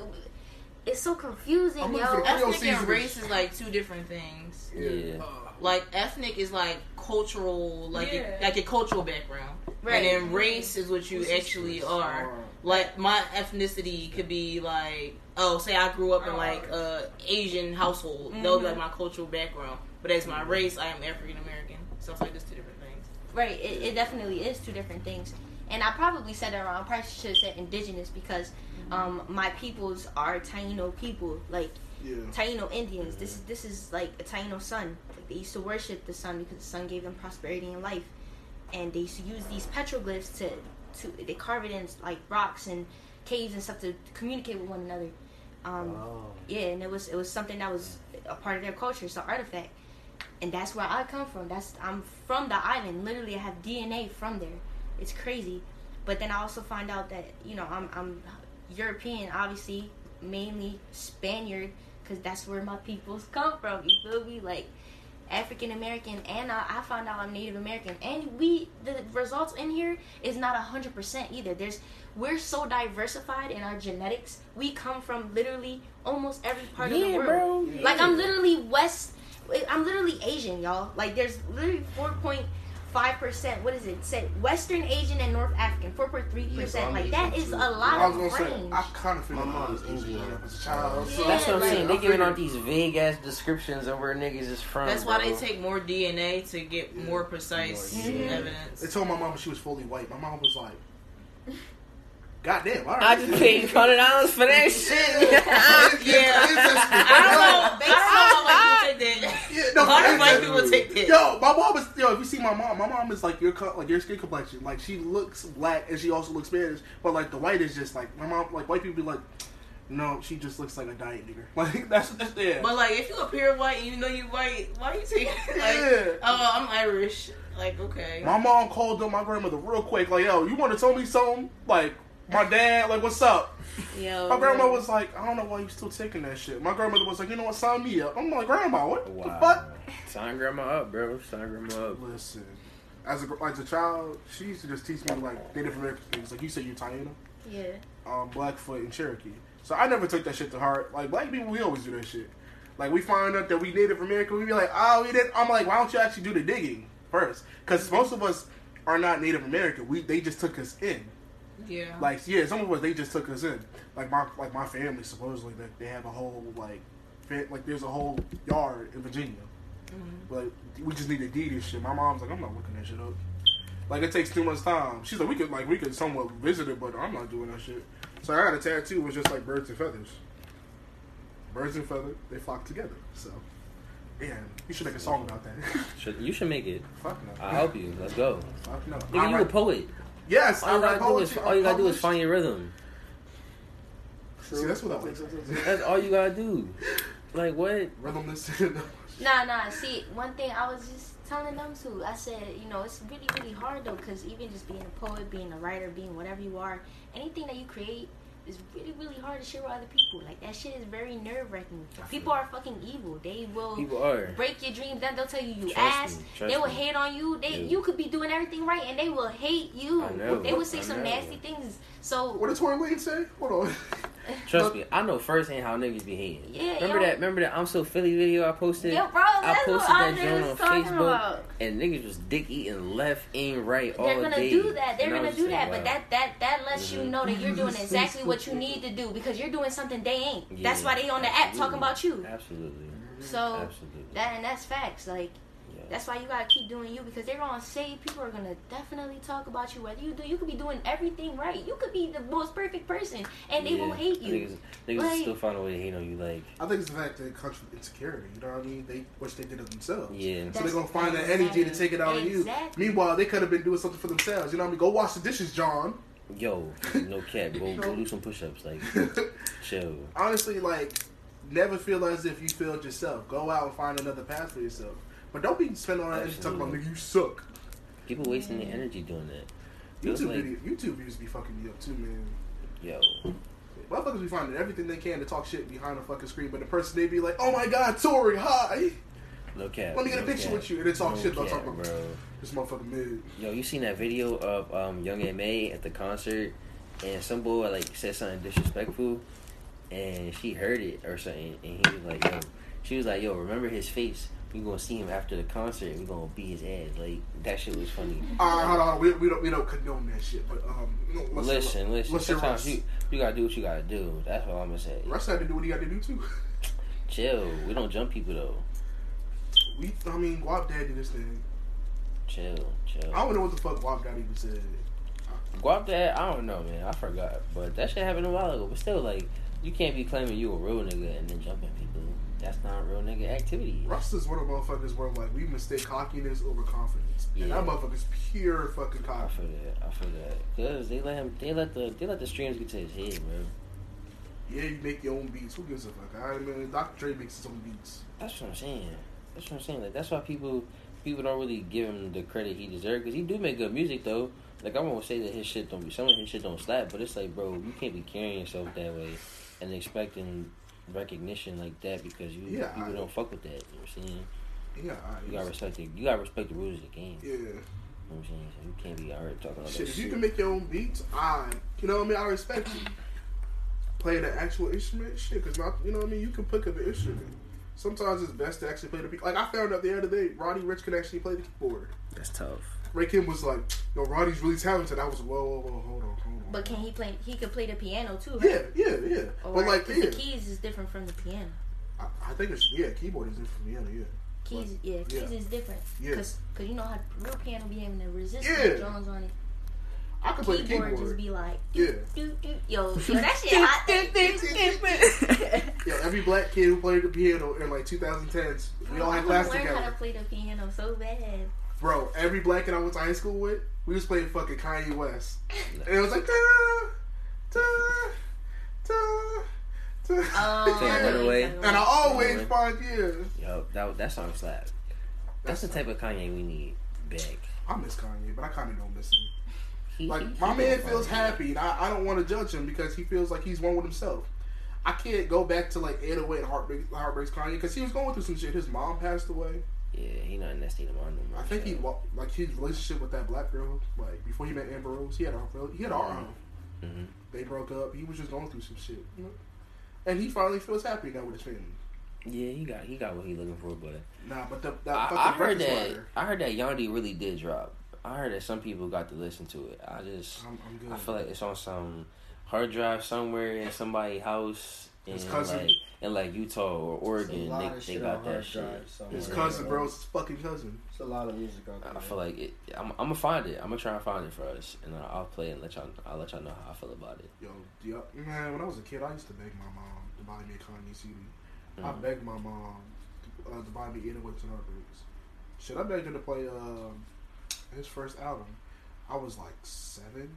It's so confusing, I'm yo. looking for the Creole Ethnic and race is like two different things. yeah. Like ethnic is like cultural, like Yeah. like a cultural background, Right. and then race is what you actually are. Like my ethnicity could be like, oh, say I grew up in uh-huh. like a Asian household. That would be like my cultural background. But as my race, I am African American. So it's like this, two different things. Right, it, it definitely is two different things. And I probably said it wrong. I probably should have said indigenous because mm-hmm. um, my peoples are Taino people, like Yeah. Taino Indians. This is this is like a Taino sun. They used to worship the sun because the sun gave them prosperity and life, and they used to use these petroglyphs to to they carve it in like rocks and caves and stuff to communicate with one another. Um, Oh. yeah, and it was it was something that was a part of their culture. It's an artifact, and that's where I come from. That's I'm from the island. Literally, I have DNA from there. It's crazy, but then I also find out that you know I'm I'm European, obviously mainly Spaniard, because that's where my peoples come from. You feel me? Like African American, and I, I found out I'm Native American, and we the results in here is not hundred percent either. There's we're so diversified in our genetics. We come from literally almost every part of the world. bro. Like I'm literally West. I'm literally Asian, y'all. Like there's literally four point five percent. What is it? Say Western Asian and North African. four point three percent. bro, I'm Like that Asian is too. a I lot was of gonna say, range. I kind of feel My like mom's I was Indian. as a child. so- Yeah, That's what I'm like, saying. I They giving out these vague ass descriptions of where niggas is from. That's why they take more DNA to get more precise More DNA. They told my mom she was fully white. My mom was like, "God damn, all right." I just paid hundred dollars for that shit. Yeah, I don't know. I don't know why white people take that. Yeah, no, Why do it's white just- people take that? Yo, my mom is yo. If you see my mom, my mom is like your co- like your skin complexion. Like she looks black and she also looks Spanish, but like the white is just like my mom. Like white people be like, no, she just looks like a diet nigger. Like that's, that's yeah. But like, if you appear white and you know you white, why you taking? Like, Yeah. oh, I'm Irish. Like, okay. My mom called up my grandmother real quick, like, yo, you want to tell me something? Like, my dad, like, what's up? Yo, My grandma was like, I don't know why you still taking that shit. My grandmother was like, you know what, sign me up. I'm like, grandma, what the fuck? Sign grandma up, bro. Sign grandma up. Listen, as a, as a child, she used to just teach me, like, Native American things. Like, you said you're Taino, yeah. um, Blackfoot, and Cherokee. So I never took that shit to heart. Like, black people, we always do that shit. Like, we find out that we Native American, we be like, oh, we did. I'm like, why don't you actually do the digging first? Because most of us are not Native American. We They just took us in. Yeah. Like yeah, some of us they just took us in. Like my like my family supposedly that they have a whole like fa- like there's a whole yard in Virginia, mm-hmm. but we just need to deed this shit. My mom's like I'm not looking that shit up. Like it takes too much time. She's like we could like we could somewhat visit it, but I'm not doing that shit. So I got a tattoo was just like birds and feathers. Birds and feathers they flock together. So yeah, you should make a song about that. Should, you should make it. Fuck no. I'll help you. Let's go. Fuck no. Nigga, I you a poet. Yes, All I you write gotta do is all you gotta do is find your rhythm. See, that's what I like. That's all you gotta do. Like what? Rhythmless. Nah, nah. See, one thing I was just telling them to, I said, you know, it's really, really hard though, because even just being a poet, being a writer, being whatever you are, anything that you create is really, really hard to share with other people. Like that shit is very nerve wracking. People are fucking evil. They will break your dreams. Then they'll tell you you Trust ass. me, they will me. hate on you. They Yeah. you could be doing everything right, and they will hate you. They will say I some know. nasty things. So What did Tory Lane say? Hold on. Trust me, I know firsthand how niggas be hating. Yeah, remember yo. that? Remember that I'm so Philly video I posted? yeah, bro, I that's what posted I that joint on talking Facebook, about. and niggas was dick eating left and right all day. They're gonna day. do that. They're And gonna do just that. like, But that that that lets you Mhm. know that you're doing exactly what you need to do because you're doing something they ain't. That's why they on the app absolutely. talking about you. Absolutely. So Absolutely. that and that's facts. Like Yeah. That's why you gotta keep doing you because they're gonna say people are gonna definitely talk about you. Whether you do, you could be doing everything right. You could be the most perfect person, and they Yeah. will hate you. Niggas, niggas Like- still find a way to hate on you. Like, I think it's the fact that it comes from insecurity. You know what I mean? They wish they did it themselves. yeah. So they're gonna find that energy to take it out on you. Meanwhile, they could have been doing something for themselves. You know what I mean? Go wash the dishes, John. Yo, no cap. Go, go do some push-ups. Like, chill. Honestly, like, never feel as if you failed yourself. Go out and find another path for yourself. But don't be spending all that energy talking about nigga you suck. People wasting their energy doing that. YouTube like- video, YouTube views be fucking me up too, man. Yo, Motherfuckers be finding everything they can to talk shit behind the fucking screen, but the person they be like, "Oh my god, Tori, hi, no cap. let me get a picture cap. with you," and it's all No shit about cap, talking about bro. this motherfucker mid. Yo, you seen that video of um, Yung Miami at the concert, and some boy like said something disrespectful, and she heard it or something, and he was like, "Yo," she was like, "Yo, remember his face? We gonna see him after the concert. And We gonna beat his ass." Like that shit was funny. All right, hold on, we, we don't we don't condone that shit, but um, let's listen, listen. Let's hear Sometimes you you gotta do what you gotta do. That's what I'm gonna say. Russ had to do what he got to do too. Chill. We don't jump people though. We, I mean, Guap Dad did this thing. Chill, chill. I don't know what the fuck Guap Dad even said. Guap that I don't know, man. I forgot, but that shit happened a while ago. But still, like, you can't be claiming you a real nigga and then jumping people. That's not real nigga activity. Russ is one of the motherfuckers where like we mistake cockiness over confidence, and Yeah. that motherfucker's pure fucking I feel that. I feel that. Cause they let him. They let the. They let the streams get to his head, bro. Yeah, you make your own beats. Who gives a fuck? I mean, Dr. Dre makes his own beats. That's what I'm saying. That's what I'm saying. Like that's why people people don't really give him the credit he deserves. Cause he do make good music though. Like I won't say that his shit don't be. Some of his shit don't slap, but it's like, bro, you can't be carrying yourself that way and expecting recognition like that because you Yeah, people I- don't fuck with that. You know what I'm saying? Yeah, I, You gotta respect the you gotta respect the rules of the game. yeah. You know what I'm saying? So you can't be out here talking all Shit, that if shit. you can make your own beats, I, you know what I mean. I respect you. Play the actual instrument, shit, because not, you know what I mean. You can pick up an instrument. Sometimes it's best to actually play the beat. Like I found out the other day, Roddy Ricch can actually play the keyboard. That's tough. Ray Kim was like, "Yo, Roddy's really talented." I was, "Whoa, whoa, whoa, hold on, hold on." But can he play? He can play the piano too, right? Yeah, yeah, yeah. Or, but like, 'cause yeah, the keys is different from the piano. I, I think it's yeah. Keyboard is different from piano. Yeah, Keys, yeah, keys yeah. is different. Yeah. Cause, cause you know how real piano be having the resistance Yeah. Jones on it. I can play the Keyboard, keyboard. just be like, Yeah. doo, doo. yo, yo, that shit hot. Yo, every black kid who played the piano in like 2010s, we all had wanna class learn how to play the piano so bad. Bro, every black kid I went to high school with, we was playing fucking Kanye West. And it was like, da, da, da, da. Take it right away. and I always Right. find, yeah. Yo, that that song slap. That's the type of Kanye we need back. I miss Kanye, but I kind of don't miss him. He, Like, he- my he man feels happy, and I, I don't want to judge him because he feels like he's one with himself. I can't go back to like 808 and Heartbreak, Heartbreaks Kanye because he was going through some shit. His mom passed away. Yeah, he not in that state of mind no more. I think he so. like his relationship with that black girl. Like before he met Amber Rose, he had a he had a Mhm. um, Mhm. They broke up. He was just going through some shit, you know. And he finally feels happy now with his family. Yeah, he got he got what he looking for, but Nah, but the, that I, I heard that slider, I heard that Yandhi really did drop. I heard that some people got to listen to it. I just I'm, I'm good. I feel like it's on some hard drive somewhere in somebody's house in His cousin. like in like Utah or Oregon. They, they got that shit. drive his Yeah. cousin, bro, it's his fucking cousin. It's a lot of music out there. I feel like it. I'm, I'm gonna find it. I'm gonna try and find it for us, and I'll, I'll play it and let y'all. I'll let y'all know how I feel about it. Yo, yup. man, when I was a kid, I used to beg my mom to buy me a Kanye CD. I Mhm. begged my mom to, uh, to buy me 808s and Heartbreaks. Shit, I begged her to play um, his first album. I was like seven.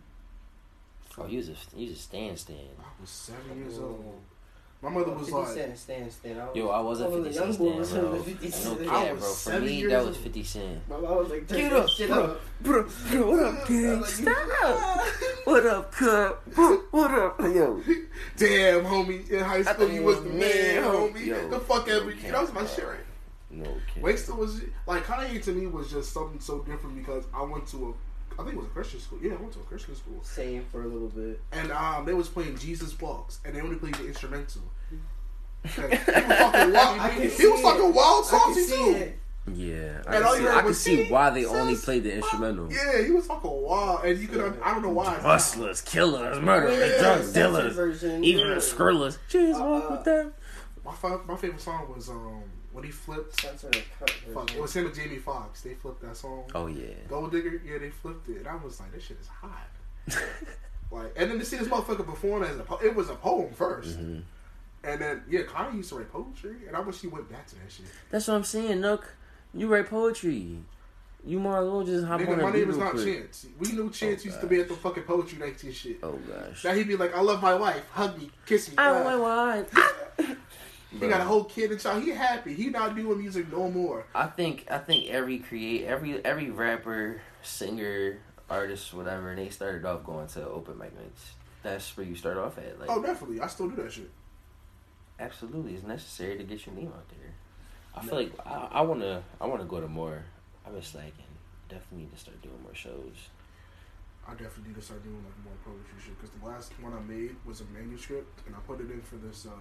Oh, you was a you was a stand stand. I was seven years old. My mother was 50 like, Cent, stand, stand. I was, Yo, I was a one of 50 the Cent young stand, boys bro. of the 50 No Cent. I cap, bro. For me, that was 50 Cent. My mom was like, Get up, shit bro. up. Bro, bro, what up, gang? Stop. What up, cub? What up, yo? Damn, homie, in high school you you was was the the man, man, homie. yo. the fuck No ever. cap, that was my shit right No kid. Waster was like Kanye to me was just something so different because I went to a, I think it was a Christian school. Yeah, I went to a Christian school, Same for a little bit. and um, they was playing Jesus Walks, and they only played the instrumental. Like, he was talking wild. I can he was talking it. wild I salty too. it. Yeah, I all can, see, I can see why they only played the instrumental. Yeah, he was talking wild, and you could I don't know why. Hustlers, killers, murderers, Yeah, drug dealers, even yeah. the skrillers. Cheers, Uh, walk with them. My fa- my favorite song was um when he flipped. Censor the cut Fuck, it was him and Jamie Foxx. They flipped that song. Oh yeah. Gold Digger, yeah, they flipped it. And I was like, this shit is hot. Like, and then to see this motherfucker perform as a po- it was a poem 1st Mhm. and then yeah, Kanye used to write poetry, and I wish he went back to that shit. That's what I'm saying, Nook. You write poetry. You might as well just hop Nigga, on my a beat name is not quick. Chance. We knew Chance Oh, used to be at the fucking poetry nights and shit. Oh gosh. Now he'd be like, I love my wife, hug me, kiss me. I don't know why. He got a whole kid and child. He happy. He not doing music no more. I think I think every create every every rapper, singer, artist, whatever, they started off going to open mic nights. That's where you start off at. Like Oh, definitely. I still do that shit. absolutely, it's necessary to get your name out there. I feel like I, I wanna I wanna go to more. I was like, definitely need to start doing more shows. I definitely need to start doing like more poetry shit because the last one I made was a manuscript and I put it in for this. uh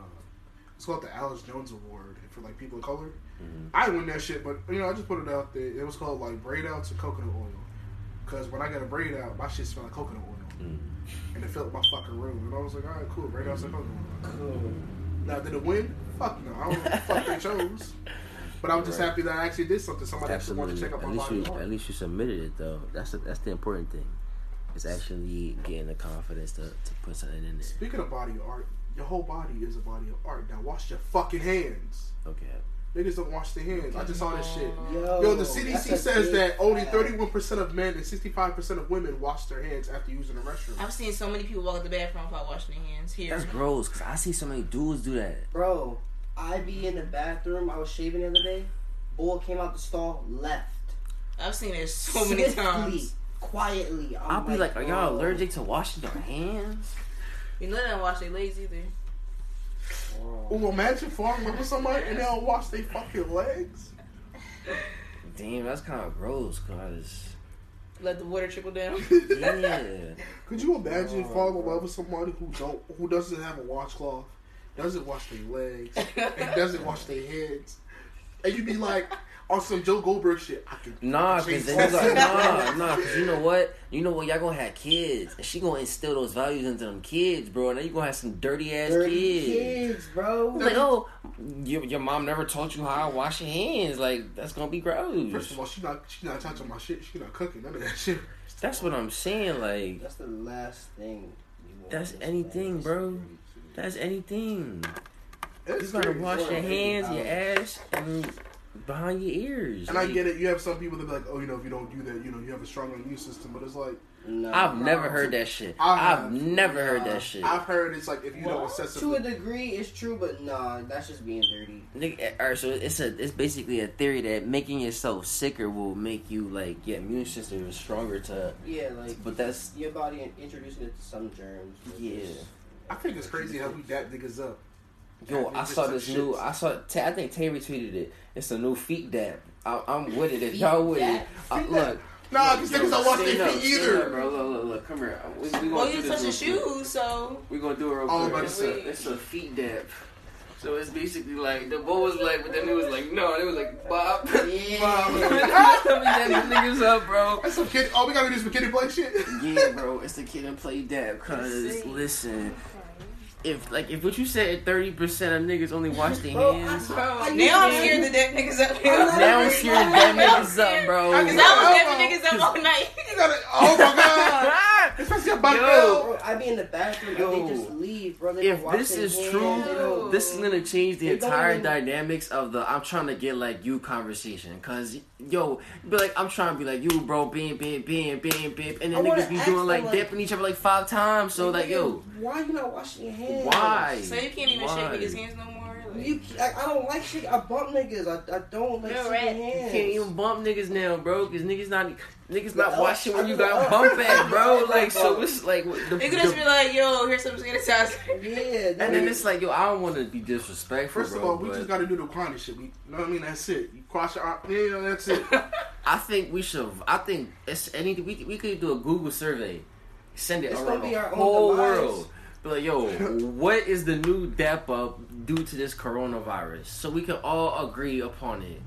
It's called the Alice Jones Award for like people of color. Mhm. I didn't win that shit, but you know I just put it out there. It was called like braid outs and coconut oil. Cause when I got a braid out, my shit smelled like coconut oil, Mm. and it filled my fucking room. And I was like, all right, cool, braid outs and coconut oil. Cool. Now did it win? Fuck no, I don't know what the fuck they chose. But I was just Right. happy that I actually did something. Somebody actually wanted to check out At my least body. you art. at least you submitted it though. That's the, that's the important thing. It's actually getting the confidence to, to put something in there. Speaking of body art, your whole body is a body of art. Now wash your fucking hands. Okay. Niggas don't wash their hands. I just saw this shit. Yo, Yo, the CDC says that only 31% of men and 65% of women wash their hands after using the restroom. I've seen so many people walk in the bathroom without washing their hands. Here, That's gross because I see so many dudes do that. Bro, I be in the bathroom. I was shaving the other day. Boy came out the stall, left. I've seen it so many times. Quietly. I'm I'll be like, are y'all allergic to washing your hands? You know they don't wash their legs either. Bro. Oh, imagine falling over somebody and they don't wash their fucking legs. Damn, that's kind of gross because. Let the water trickle down. Yeah. Could you imagine Oh, falling in love with somebody who don't, who doesn't have a washcloth, doesn't wash their legs, and doesn't wash their heads, and you'd be like on some Joe Goldberg shit? I can Nah, cause then you that. got nah, nah. Cause you know what? You know what? Y'all gonna have kids, and she gonna instill those values into them kids, bro. And then you gonna have some dirty ass Dirty kids. kids, bro. Like, oh, your, your mom never taught you how to wash your hands. Like, that's gonna be gross. First gross. of all, she not she not touching my shit. She not cooking none of that shit. That's what I'm saying. Like, That's the last thing. That's anything, bro. that's anything. You gotta wash your hands, your ass, and behind your ears. And I get it. You have some people that be like, oh, you know, if you don't do that, you know, you have a stronger immune system. But it's like, Nah, I've bro. never heard that shit. I I've have. never heard that shit. I've heard it's like if you don't Well, to a degree, it's true, but nah, that's just being dirty. Eh, Alright, so it's a it's basically a theory that making yourself sicker will make you like your immune system is stronger to. Yeah, like But that's your body introducing it to some germs. yeah. is- I think it's crazy how we dap niggas up. Yo, After I saw this shits. new. I saw. Ta- I think Tay retweeted it. It's a new feet dab. I, I'm with it. If y'all with it, dab? Feet look. Nah, because Yo, niggas don't wash stand their feet stand either. up, bro. Look, look, look. Come here. We, we gonna Well, you this touching real quick. shoes, so We gonna do it real Oh, quick. but It's a, wait. it's a feet dab. So it's basically like the boy was like, but then it was like no, it was like Bob, Yeah. Bob. Coming them niggas up, bro. That's some kid. Oh, we gotta do is some kiddie play shit. Yeah, bro, it's the kid and play dab. Cause listen, if like if what you said, thirty percent of niggas only wash their hands. I- bro, I now I'm to- scared to that niggas up. Now I'm scared that niggas up, bro. Because I was dapping niggas up all night. You gotta. Oh my god. Especially a butt Yo. bill. Bro, I be in the bathroom Yo. and they just leave, bro. They if don't wash this their is hands, true, they this is gonna change the They entire dynamics of the I'm trying to get like you conversation. Cause yo, be like I'm trying to be like you, bro, bam, bam, bam, bam, bam, and I then niggas be doing like like- dipping each other like five times. So like yo, why you not washing your hands? why? So you can't even Why? shake niggas' hands no more. Like, You, I, I don't like shit. I bump niggas. I, I don't like You're shaking hands. You can't even bump niggas now, bro, because niggas not niggas not L- watching when you got L. bump at, bro. Like so, it's like what the, they could just the- be like, yo, here's some sanitizer. Yeah, and then it's like yo, I don't want to be disrespectful, First of all, we but just gotta do the Kwani shit. We, you know what I mean? That's it. You cross your arm. Yeah, that's it. I think we should. I think it's any. We we could do a Google survey, send it It's around gonna the whole demise. world. Be like, yo, what is the new dap up due to this coronavirus? So we can all agree upon it.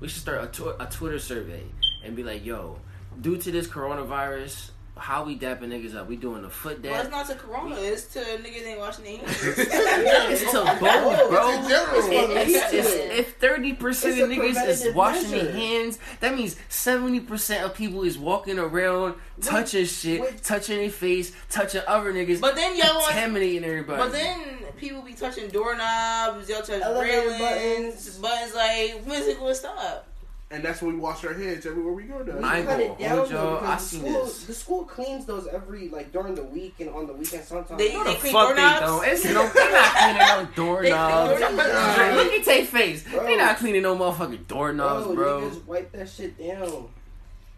We should start a, tw- a Twitter survey and be like, yo, due to this coronavirus, how we dapping niggas up? We doing the foot Well, it's not to Corona. It's to niggas ain't washing their hands. It's a both, bro. It's in general. It- it's- it's- if thirty percent of niggas is preventative washing their hands, that means seventy percent of people is walking around touching shit, with- touching their face, touching other niggas, But then y'all want. contaminating everybody. But then people be touching doorknobs, y'all touch Elevator railings, buttons. Like, when's it gonna stop? And that's when we wash our hands everywhere we go. Though. I- cut it hold down y'all. though, I the seen school, this. the school cleans those every like during the week and on the weekend sometimes. They- No, the clean fuck they doorknobs? don't. It's no, they not cleaning no doorknobs. doorknobs. Dre, Look at their face. Bro. They not cleaning no motherfucking doorknobs, bro, bro. niggas wipe that shit down.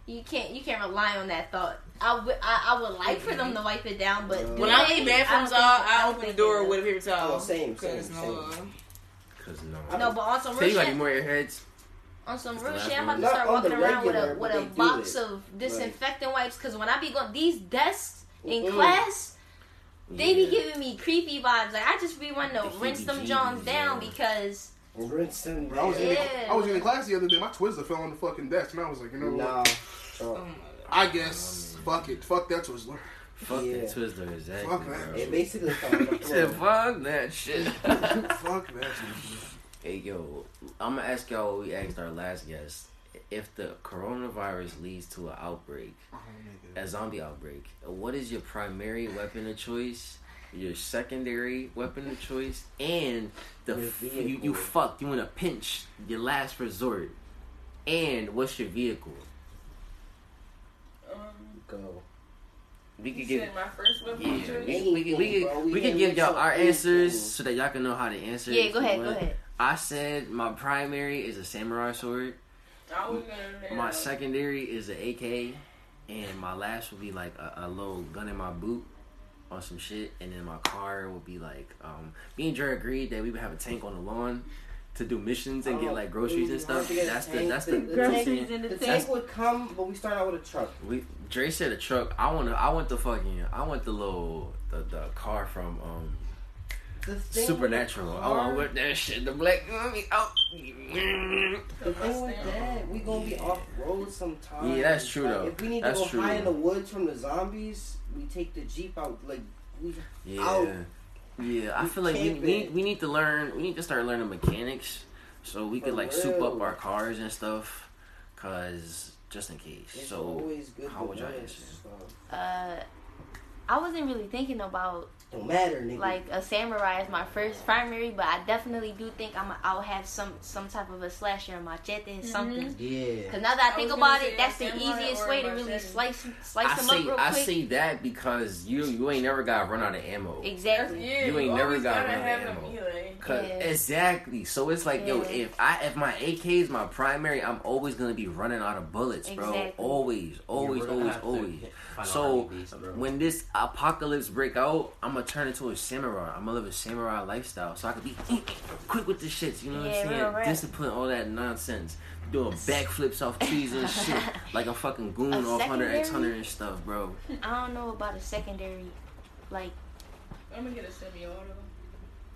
You can't you can't rely on that thought. I would I, I would like for them to wipe it down, but When When I leave bathrooms I don't out, think- I open the door with a paper towel. Oh, same, 'Cause same, same. Cause no. No, but also, some So real you got shit, any more airheads? On some real shit, I'm about to start walking the around with a with a box it. of disinfectant wipes. Because when I be going these desks in Mm-mm. class, they be giving me creepy vibes. Like I just be wanting to The rinse them heebie-jeebies, Johns down yeah. because Rinse them Bro, I was, down. in, Yeah. I was in class the other day. My Twizzler fell on the fucking desk, and I was like, you know Nah. what? So, Oh. I guess fuck it, fuck that Twizzler. Fuck Yeah. that Twizzler, exactly. Fuck that. bro. it basically fell on the He said, fuck that shit. fuck that Twizzler. Hey, yo, I'm gonna ask y'all what we asked our last guest. If the coronavirus leads to an outbreak, Oh, a zombie outbreak, what is your primary weapon of choice? Your secondary weapon of choice, and the f- you, you vehicle. fucked. You in a pinch, your last resort, and what's your vehicle? Um, Go. We you could give said my first weapon Yeah, of choice. we, we, could- we, Anything, could- bro. We we could can give y'all up our anything. answers so that y'all can know how to answer. yeah, go ahead, go ahead. I said my primary is a samurai sword. I was. My secondary is an AK, and my last would be like a, a little gun in my boot on some shit, and then my car would be like um, me and Dre agreed that we would have a tank on the lawn to do missions and get Oh, like groceries and stuff. That's the tank. that's the, The- the, the two tank- the The tank. tank would come, but we start out with a truck. We Dre said a truck. I want to. I want the fucking. I want the little the, the car from um The thing Supernatural. I want with that shit. The black. Oh. The thing with that, we gonna be off road sometimes. Yeah, that's true, Like, though. If we need That's to go true. hide in the woods from the zombies, we take the jeep out. Like we, Yeah. Out. Yeah, I We feel like we, camping. we we need to learn. We need to start learning mechanics so we could For like soup up our cars and stuff. Cause just in case. it's so always good. how would y'all know, answer? Uh, I wasn't really thinking about Don't matter, nigga. like a samurai is my first primary, but I definitely do think I'm. A, I'll have some some type of a slasher or machete, mm-hmm. something. yeah. Cause now that I I think was about it, that's the easiest way to really machete. slice slice I them say up real I quick. say that because you you ain't never got to run out of ammo. Exactly. Yeah, You ain't never always gotta gotta run have ammo. Cause Yeah. exactly. So it's like, yo, if I if my AK is my primary, I'm always gonna be running out of bullets, bro. Exactly. Always, always, Yeah, we're gonna always, always. So our enemies, bro. when this apocalypse break out, I'm gonna turn into a samurai. I'm gonna live a samurai lifestyle, so I could be quick with the shits. You know what Yeah, I'm saying? rap. Discipline, all that nonsense. Doing backflips off trees and shit, like a fucking goon A off Hunter X secondary? Hunter and stuff, bro. I don't know about a secondary, like I'm gonna get a semi-auto.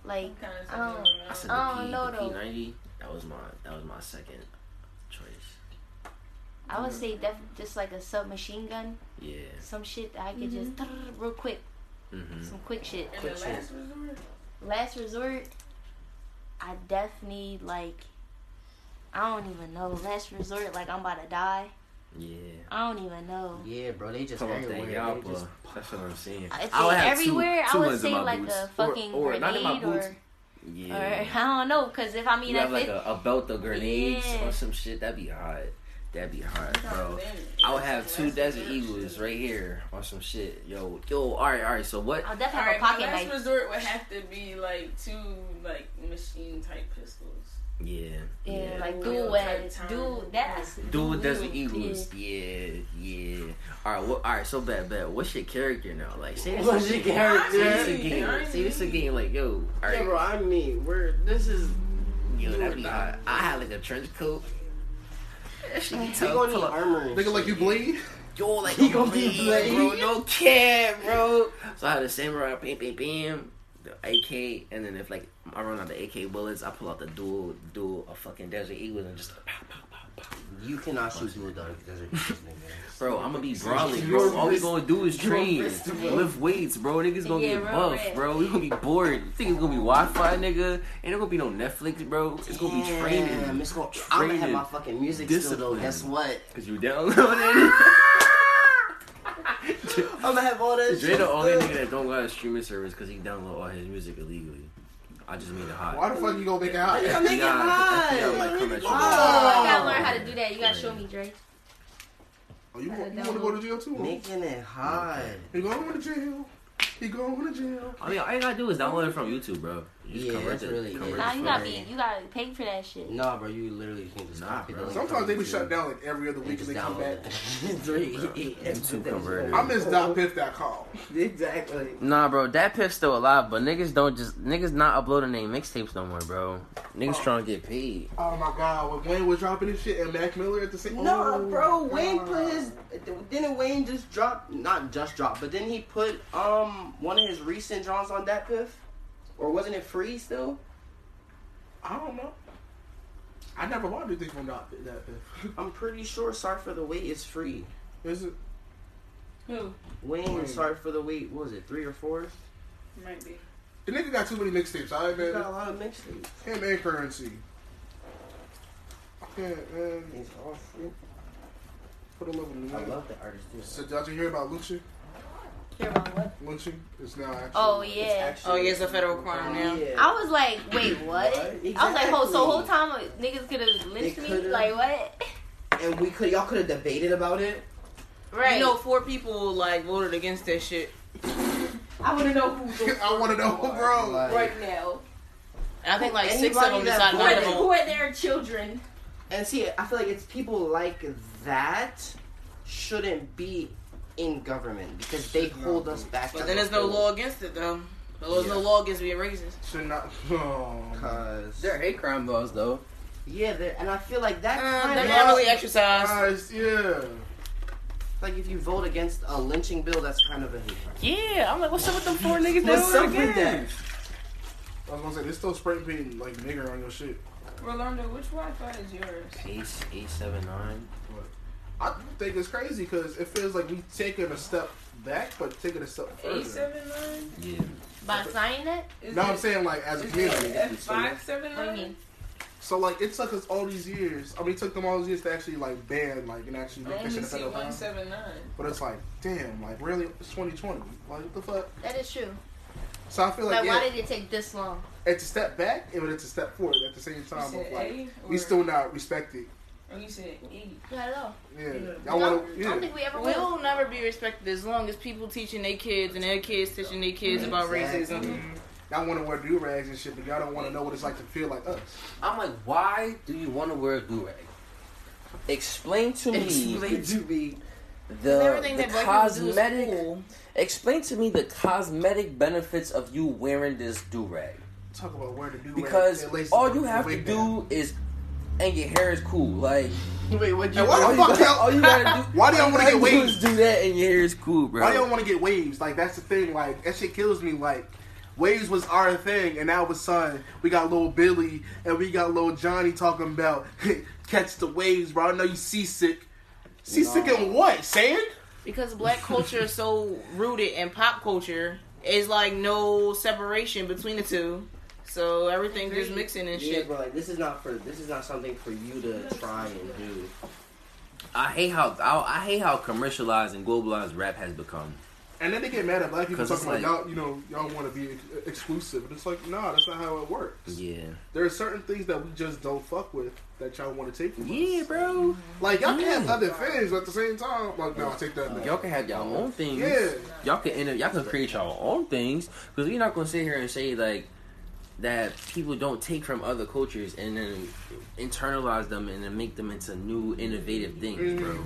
like Kind of I don't- I said I the don't P, know the P90. That was my that was my second choice. I would mm-hmm. say def- just like a submachine gun, Yeah. some shit that I could just mm-hmm. real quick, hmm some quick shit. In Quick the shit. last resort, Last resort, I definitely like. I don't even know. Last resort, like I'm about to die. Yeah. I don't even know. Yeah, bro. They just Pull off that everywhere. They just That's what I'm saying. I'd I would say have two- everywhere. two I would in say my like boots. a Or- fucking or, not in my grenade boots. or, Yeah. or I don't know. Cause if I mean you have like it, a, a belt of grenades Yeah. or some shit. That'd be hard. That'd be hard, bro. I would have two Desert resort Eagles right here or some shit. Yo, yo. All right, all right. So what? I'll definitely Alright, have a my pocket last knife. resort would have to be like two like machine type pistols. Yeah. Yeah, like Real dual type dual. That's Dual Desert yeah. Eagles. Yeah, yeah. All right, well, all right. So bad, bad. What's your character now? Like, say this What's your character? Say this a Yeah. game. Say this a game. Like, yo, all right. Yeah, bro. I mean, we're this is. Yo, do that'd or be hot. I had like a trench coat. That shit be tough. gonna need Pull up. armor. and Nigga, like you bleed? Yo, like He gonna be blade, bro. blade. No cap, bro. So I had a samurai, bam, bam, bam, the AK, and then if like I run out of AK bullets, I pull out the dual, dual, a fucking Desert Eagle and just pow, pow, pow, pow. You cannot shoot Blue Dog because of this nigga. Bro, I'm gonna be brawling, bro. All we gonna do is train, lift weights, bro. Niggas gonna Yeah, get real buff, bro. We gonna be bored. You think it's gonna be Wi-Fi, nigga? Ain't there gonna be no Netflix, bro. It's gonna be Damn, training. It's gonna, I'm gonna have my fucking music still though. Discipline. Guess what? Cause you downloaded. It. I'm gonna have all that Dre shit. the only nigga that don't got a streaming service because he download all his music illegally. I just made it hot. Why the fuck you gonna make it hot? Yeah, make it hot. I'm like, come at you. Oh, I gotta learn how to do that. You gotta show me, Dre. Oh, you, want, you want to go to jail too? Making it hot. He going to jail. He going to jail. I mean, all you gotta do is download it from YouTube, bro. You Yeah, that's really convert it. it Nah, you gotta be, you gotta pay for that shit. Nah, bro, you literally can just Nah, copy bro. Sometimes they be shut down like every other week and they come download back. it. Three. YouTube converted. I miss DatPiff.com. Exactly. Nah, bro, DatPiff still alive, but niggas don't just niggas not uploading their mixtapes no more, bro. Niggas Oh. trying to get paid. Oh my god, when Wayne was dropping this shit and Mac Miller at the same time. No, Oh, bro. Wayne God. put his. Didn't Wayne just drop? Not just drop, but then he put um one of his recent draws on DatPiff, or wasn't it free still? I don't know. I never bought anything from that. that I'm pretty sure Sorry for the Wait is free. Is it? Who? Wayne, Wayne. Sorry for the Wait. What was it three or four? Might be. The nigga got too many mixtapes. I He got a lot of mixtapes. Him and currency. Yeah, man. He's all free. Put a level in I love the artist too. So did you hear about lynching? Hear about what? Lynching is now actually. Oh It's yeah. actually- Oh, yeah, it's a federal crime now. Yeah. I was like, wait, what? What? I was like, oh, so whole time niggas could have lynched me? Like what? and we could y'all could have debated about it. Right. You know, four people like voted against that shit. I want to know who. I want to know, bro. Like, right now. And I think like six of them decided Who not to the, vote. who are their children? And see, I feel like it's people like that shouldn't be in government because they Should not hold be. us back. But then there's no law against it though. There's no law against being racist. Should not. Oh. Cause There are hate crime laws though. yeah, and I feel like that Uh, kind they're of not really exercised. Yeah. like if you vote against a lynching bill, that's kind of a hate crime. Yeah, I'm like, what's up with them four niggas? What's that up voted with that? against? I was gonna say, they're still spray paint like nigger on your shit. Rolando, which Wi-Fi is yours? Ace eight seven nine. I think it's crazy because it feels like we taking a step back, but taking a step further. Eight seven nine. Yeah. By signing it? Is No, I'm saying like as a is community. it F five seven What do you nine? So like it took us all these years. I mean, it took them all these years to actually like ban like and actually I make that only shit a see federal one crime. seven nine. But it's like, damn, like really, it's 2020. Like what the fuck? That is true. So I feel like, Like, yeah, why did it take this long? it's a step back, and it's a step forward at the same time. Of like, we still not respected. You said. Not at all. Yeah, Yeah. y'all No, want I don't think we ever We will. will never be respected as long as people teaching their kids and their kids teaching their kids about Exactly. racism. y'all want to wear do rags and shit, but y'all don't want to know what it's like to feel like us. I'm like, why do you want to wear a do rag? Explain to me Explain to me. the, the that black people do is cosmetic. cool. Explain to me the cosmetic benefits of you wearing this do rag. Talk about where to do Because all you have to do is, and your hair is cool. Like Wait, what you? Why the you, fuck y'all- you gotta do. Why do y'all wanna get waves? Do that, and your hair is cool, bro. Why y'all want to get waves? Like that's the thing. Like that shit kills me. Like waves was our thing, and now with son, we got little Billy and we got little Johnny talking about catch the waves, bro. I know you seasick. Seasick No. in what? Sand? Because black culture is so rooted in pop culture, it's like no separation between the two. So everything just mixing and Yeah, shit. bro. Like this is not for. This is not something for you to try and do. I hate how I, I hate how commercialized and globalized rap has become. And then they get mad at black people talking it's about like- y'all, you know, y'all want to be ex- exclusive, and it's like, nah, that's not how it works. Yeah. There are certain things that we just don't fuck with that y'all want to take from Yeah, us. bro. Like y'all can have other things, but at the same time, like, no, I take that. back. Y'all can have y'all own things. Yeah. Y'all can enter, y'all can create y'all own things because we're not gonna sit here and say like that people don't take from other cultures and then internalize them and then make them into new innovative things, bro.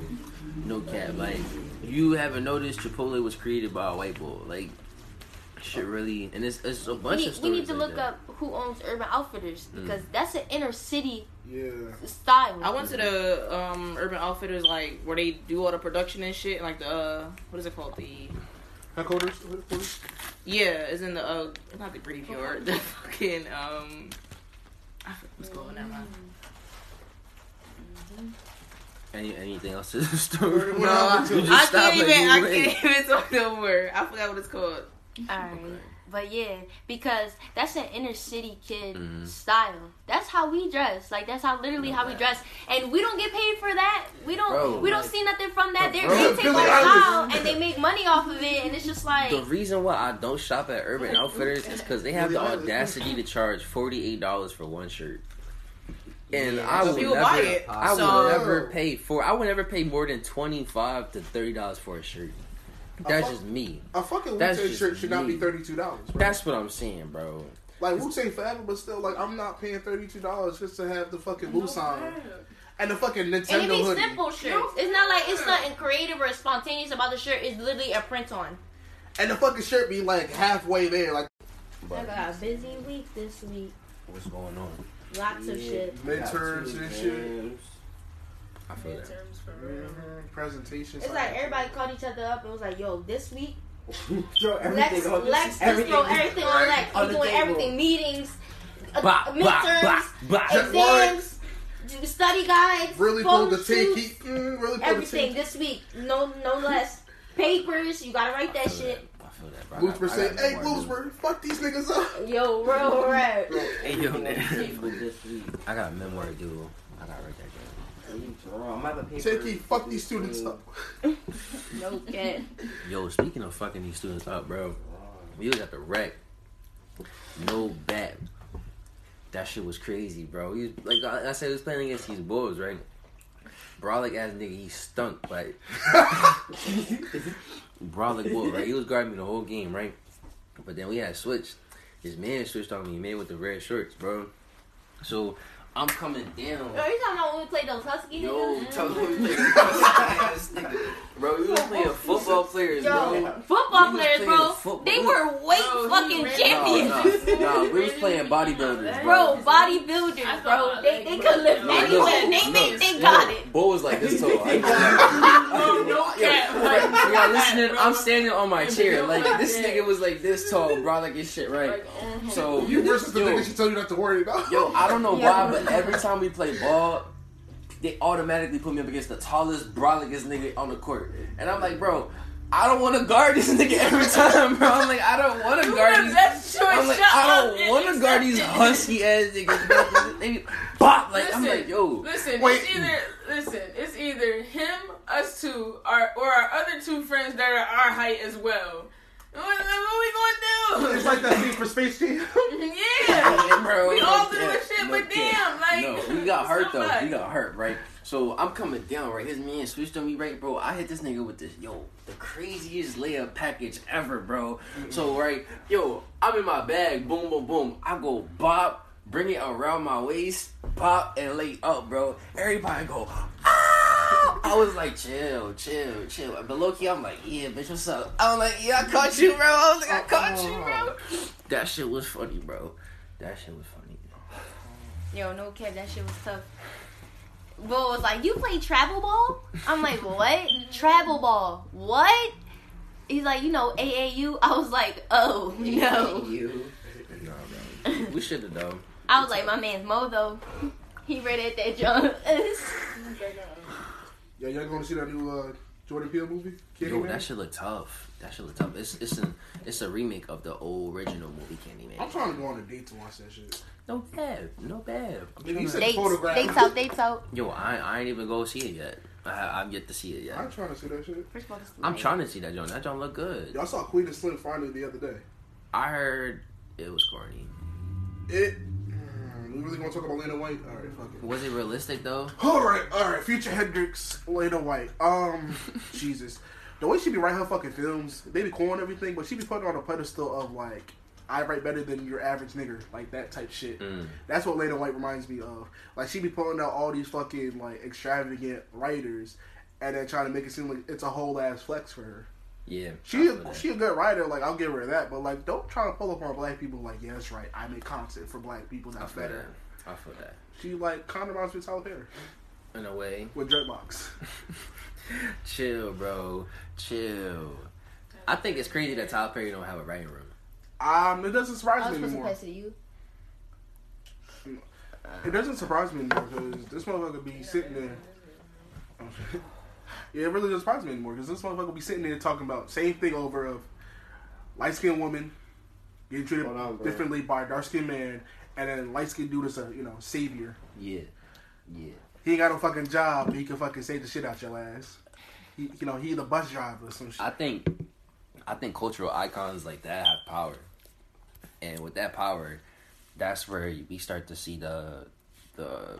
No cap. Like you haven't noticed Chipotle was created by a white boy. Like shit really and it's, it's a bunch need, of we need to like look that. up who owns Urban Outfitters Mm. because that's an inner city Yeah. style. I went to the um, Urban Outfitters like where they do all the production and shit. Like the uh, what is it called? The Headquarters. headquarters? yeah, it's in the uh, not the graveyard. The fucking um, I forget what's going on. man. Any anything else to the story? No, happened to You it? just I can't even. I can't even talk no more. I forgot what it's called. Alright. But yeah, because that's an inner city kid Mhm. style. That's how we dress. Like that's how literally how we dress, and we don't get paid for that. We don't. Bro, we don't like- see nothing from that. They Bro, they take Billie our style and they make money off of it, and it's just like The reason why I don't shop at Urban Outfitters is because they have the audacity to charge forty eight dollars for one shirt, and Yeah, I so will never, buy it. I So- will never pay for. I would never pay more than twenty five to thirty dollars for a shirt. That's fuck- just me. A fucking Wu That's Tang shirt should not be thirty two dollars. That's what I'm saying, bro. Like Wu Tang forever, but still, like I'm not paying thirty two dollars just to have the fucking Wu sign and the fucking And it Nintendo be hoodie. simple shirts. It's not like it's nothing creative or spontaneous about the shirt. It's literally a print on. And the fucking shirt be like halfway there, like I got a busy week this week. What's going on? Lots of shit. midterms and shit. I feel that. Midterms for real. Mhm, Presentations. It's like everybody called each other up and was like, "Yo, this week, Throw Lex, everything on Lex, just throw everything on Lex. on We're doing table. everything, meetings, uh, Bah, bah, midterms, bah, bah. exams, study guides, Really pulled the photo take. Mm, really everything the this week. No, no less. Papers, you gotta write I that feel shit. I feel that, bro. I take. got- Bloomsburg I say, "Hey, more to fuck these niggas up." Yo, real rap. Hey, yo, Paper man. this week. I got a memoir to do. I got to write. I'm having paper. Take it, fuck these students up. No cat. Yo, speaking of fucking these students up, bro, we was at the rec. No bet. That shit was crazy, bro. He was, like I I said, he was playing against these bulls, right? Brolic ass nigga, he stunk, but Brolic bull, right? He was guarding me the whole game, right? But then we had switched. His man switched on me, man with the red shorts, bro. So I'm coming down. Yo, you talking about when we played those Husky Yo, tell me we playing Bro, we was playing football players, bro. Yo, football We players, bro. football. They were weight Bro, fucking ran- champions. No, no, no, we was playing bodybuilders, Bro, bro. bodybuilders, bro. They, they could lift no, anything. look, They look, think they look. got it. Bo was like this tall. Like, No, no Yo, cap. bro, Like, y'all listening? I'm standing on my chair. Like this nigga was like this tall, bro. Like his shit right. Mhm. So You versus the nigga niggas she told you not to worry about. Yo, I don't know why, but every time we play ball, they automatically put me up against the tallest, brolickest nigga on the court. And I'm like, bro, I don't want to guard this nigga every time, bro. I'm like, I don't want to guard the these. best choice. I'm like, I don't want to guard these husky ass niggas, bro. They bop. Like, I'm like, yo. Listen, Wait. it's either listen, it's either him, us two, or or our other two friends that are our height as well. What, what we gonna It's like that scene for Space Jam. yeah, Yeah, bro. we all look, doing yeah, shit, look, but yeah. damn, like No, we got hurt though. somebody. We got hurt, right? So I'm coming down, right? His man switched on me, right, bro. I hit this nigga with this, yo, the craziest layup package ever, bro. So right, yo, I'm in my bag, boom, boom, boom. I go bop, bring it around my waist, pop, and lay up, bro. Everybody go. Ah! I was like, chill, chill, chill. But low key, I'm like, yeah, bitch, what's up? I'm like, yeah, I caught you, bro. I was like, I caught you, bro. Uh-uh. That shit was funny, bro. That shit was funny. Yo, no cap, that shit was tough. Bo was like, "You play travel ball?" I'm like, "What? travel ball? What?" He's like, "You know AAU?" I was like, "Oh no." You. Nah, bro. We should have though. I was like, "My man's Mo though. He read at that jump." Yeah, y'all going to see that new uh, Jordan Peele movie? Candyman? Yo, that should look tough. That should look tough. It's it's an it's a remake of the old original movie Candyman. I'm trying to go on a date to watch that shit. No bad, no bad. I'm Nigga, you trying said dates, photograph. dates out, dates out. Yo, I I ain't even go see it yet. I, I'm yet to see it yet. I'm trying to see that shit. First of all, this is I'm lame. trying to see that joint. That joint look good. Y'all saw Queen and Slim finally the other day. I heard it was corny. It. We really gonna talk about Lena Waithe? All right, fuck it. Was it realistic though? All right, all right. Future Hendrix, Lena Waithe. Um, Jesus, the way she be writing her fucking films, they be cool and everything, but she be putting on a pedestal of like, I write better than your average nigger, like that type shit. Mm. That's what Lena Waithe reminds me of. Like she be pulling out all these fucking like extravagant writers, and then trying to make it seem like it's a whole ass flex for her. Yeah. She I she a good writer, like I'll give her that, but like don't try to pull up on black people like, yeah, that's right, I make content for black people, that's feel better. that. I feel that. She like kind of reminds me of Tyler Perry In a way. with dreadlocks. Chill, bro. Chill. I think it's crazy that Tyler Perry don't have a writing room. Um, it doesn't I surprise was me anymore. it to you. It doesn't surprise me anymore because this motherfucker be sitting there. Yeah, it really doesn't surprise me anymore because this motherfucker will be sitting there talking about same thing over of light skinned woman getting treated on, differently by a dark skinned man, and then light skinned dude is a you know savior. Yeah, yeah. He ain't got no fucking job, but he can fucking save the shit out your ass. He, you know, he the bus driver or some shit. I think, I think cultural icons like that have power, and with that power, that's where we start to see the the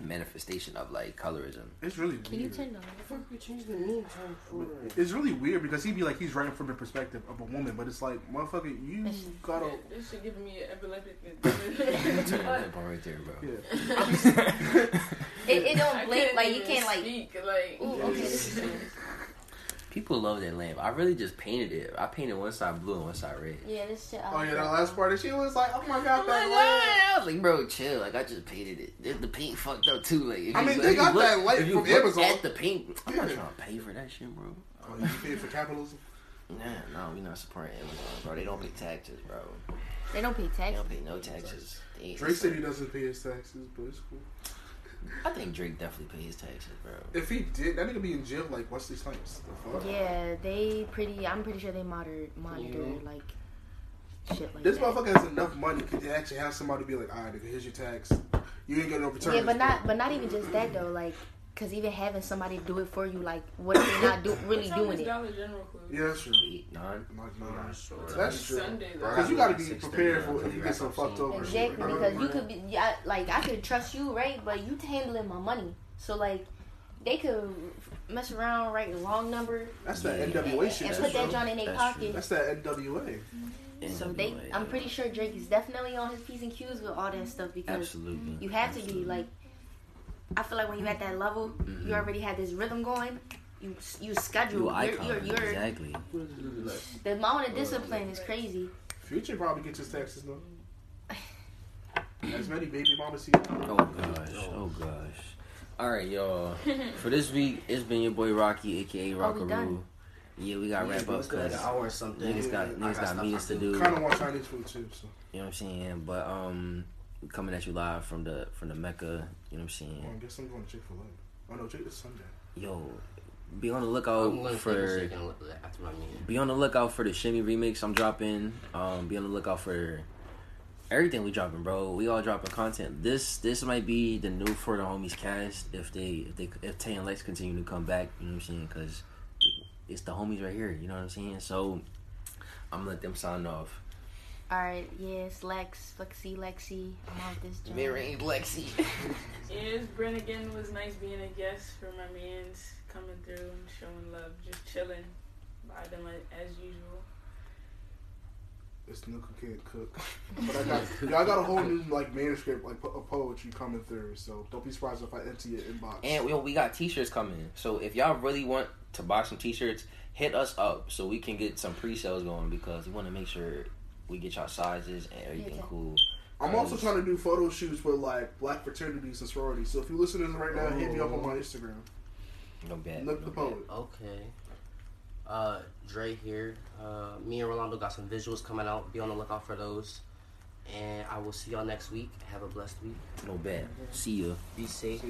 manifestation of like colorism. It's really Can you weird. turn on? Fuck, we changed the meme for It's really weird because he'd be like he's writing from the perspective of a woman, but it's like motherfucker, you gotta. This should give me an epileptic. Turn that part right there, bro. Yeah. It, it don't blink like you can't like. speak, like. Ooh, okay. This is People love that lamp. I really just painted it. I painted one side blue and one side red. yeah, this shit. Oh yeah, that. that last part, and she was like, "Oh my god, Oh my that god! I was like, bro, chill. Like I just painted it. The- The paint fucked up too. Like, if I mean, if they got look- that light if you from look Amazon. At the paint, I'm not trying to pay for that shit, bro. Oh, you paid for capitalism? Nah, no, we not supporting Amazon, bro. They don't pay taxes, bro. They don't pay taxes. They don't pay no taxes. Drake said he doesn't pay his taxes, but it's cool. I think Drake definitely pays taxes, bro. If he did, that nigga be in jail like Wesley Snipes. The fuck? Yeah, they pretty. I'm pretty sure they monitor monitor Yeah. like shit like This that. motherfucker has enough money to actually have somebody be like, "Alright, nigga, here's your tax. You ain't getting no return." Yeah, but not but not even just that though. Like, cause even having somebody do it for you, like, what if they're not do, really What time doing is it? Dollar General close? Yeah, that's true. Eight, nine. Like, no, It's that's true. Sunday though. Because you gotta be prepared for if you get some wrap up fucked over. Exactly, shit. because you could be yeah, like I could trust you, right? But you handling my money, so like they could mess around, write the wrong number, That's that Yeah. and, NWA shit. and that's put that true. joint in their That's pocket. That's that NWA. Mm-hmm. So they, NWA, I'm pretty sure Drake is definitely on his p's and q's with all that stuff because Absolutely. you have to be like. I feel like when you're at that level, Mhm. you already have this rhythm going. You you schedule. You You're, you're, you're, exactly. the amount of discipline is crazy. Future probably gets his taxes though. As many baby mamas see. Oh gosh. Oh gosh. All right, y'all. For this week, it's been your boy Rocky, aka we Rockaroo. done? Yeah, we got to wrap up because an hour or something. niggas got niggas I got, got stuff meetings I to do. do. Kind of want Chinese food too. So You know what I'm saying? But um, we coming at you live from the from the Mecca. You know what I'm saying? well, I guess I'm going to Chick Fil A. Oh no, Chick is Sunday. Yo, be on the I'm lookout gonna take a for after my be on the lookout for the Shimmy remix I'm dropping. Um, be on the lookout for everything we dropping, bro. We all dropping content. This this might be the new for the homies cast if they if they if Tay and Lex continue to come back. You know what I'm saying? Because it's the homies right here. You know what I'm saying? So I'm gonna let them sign off. All right, yes, Lex, Lexi, Lexi. I'm out this joint. Mid-range Lexi. Yes, Brent again was nice being a guest for my mans coming through and showing love, just chilling by them a- as usual. This Nuka can't cook. but I got y'all got a whole new like manuscript like po- of poetry coming through. So don't be surprised if I empty your inbox. And we, we got t-shirts coming. So if y'all really want to buy some t-shirts, hit us up so we can get some pre-sales going because we want to make sure we get y'all sizes and everything Yeah. cool. I'm also trying to do photo shoots with like black fraternities and sororities. So if you're listening right now, hit me up on my Instagram. No bad. Look no the bad. poet. Okay. Uh, Dre here. Uh, me and Rolando got some visuals coming out. Be on the lookout for those. And I will see y'all next week. Have a blessed week. No bad. See ya. Be safe.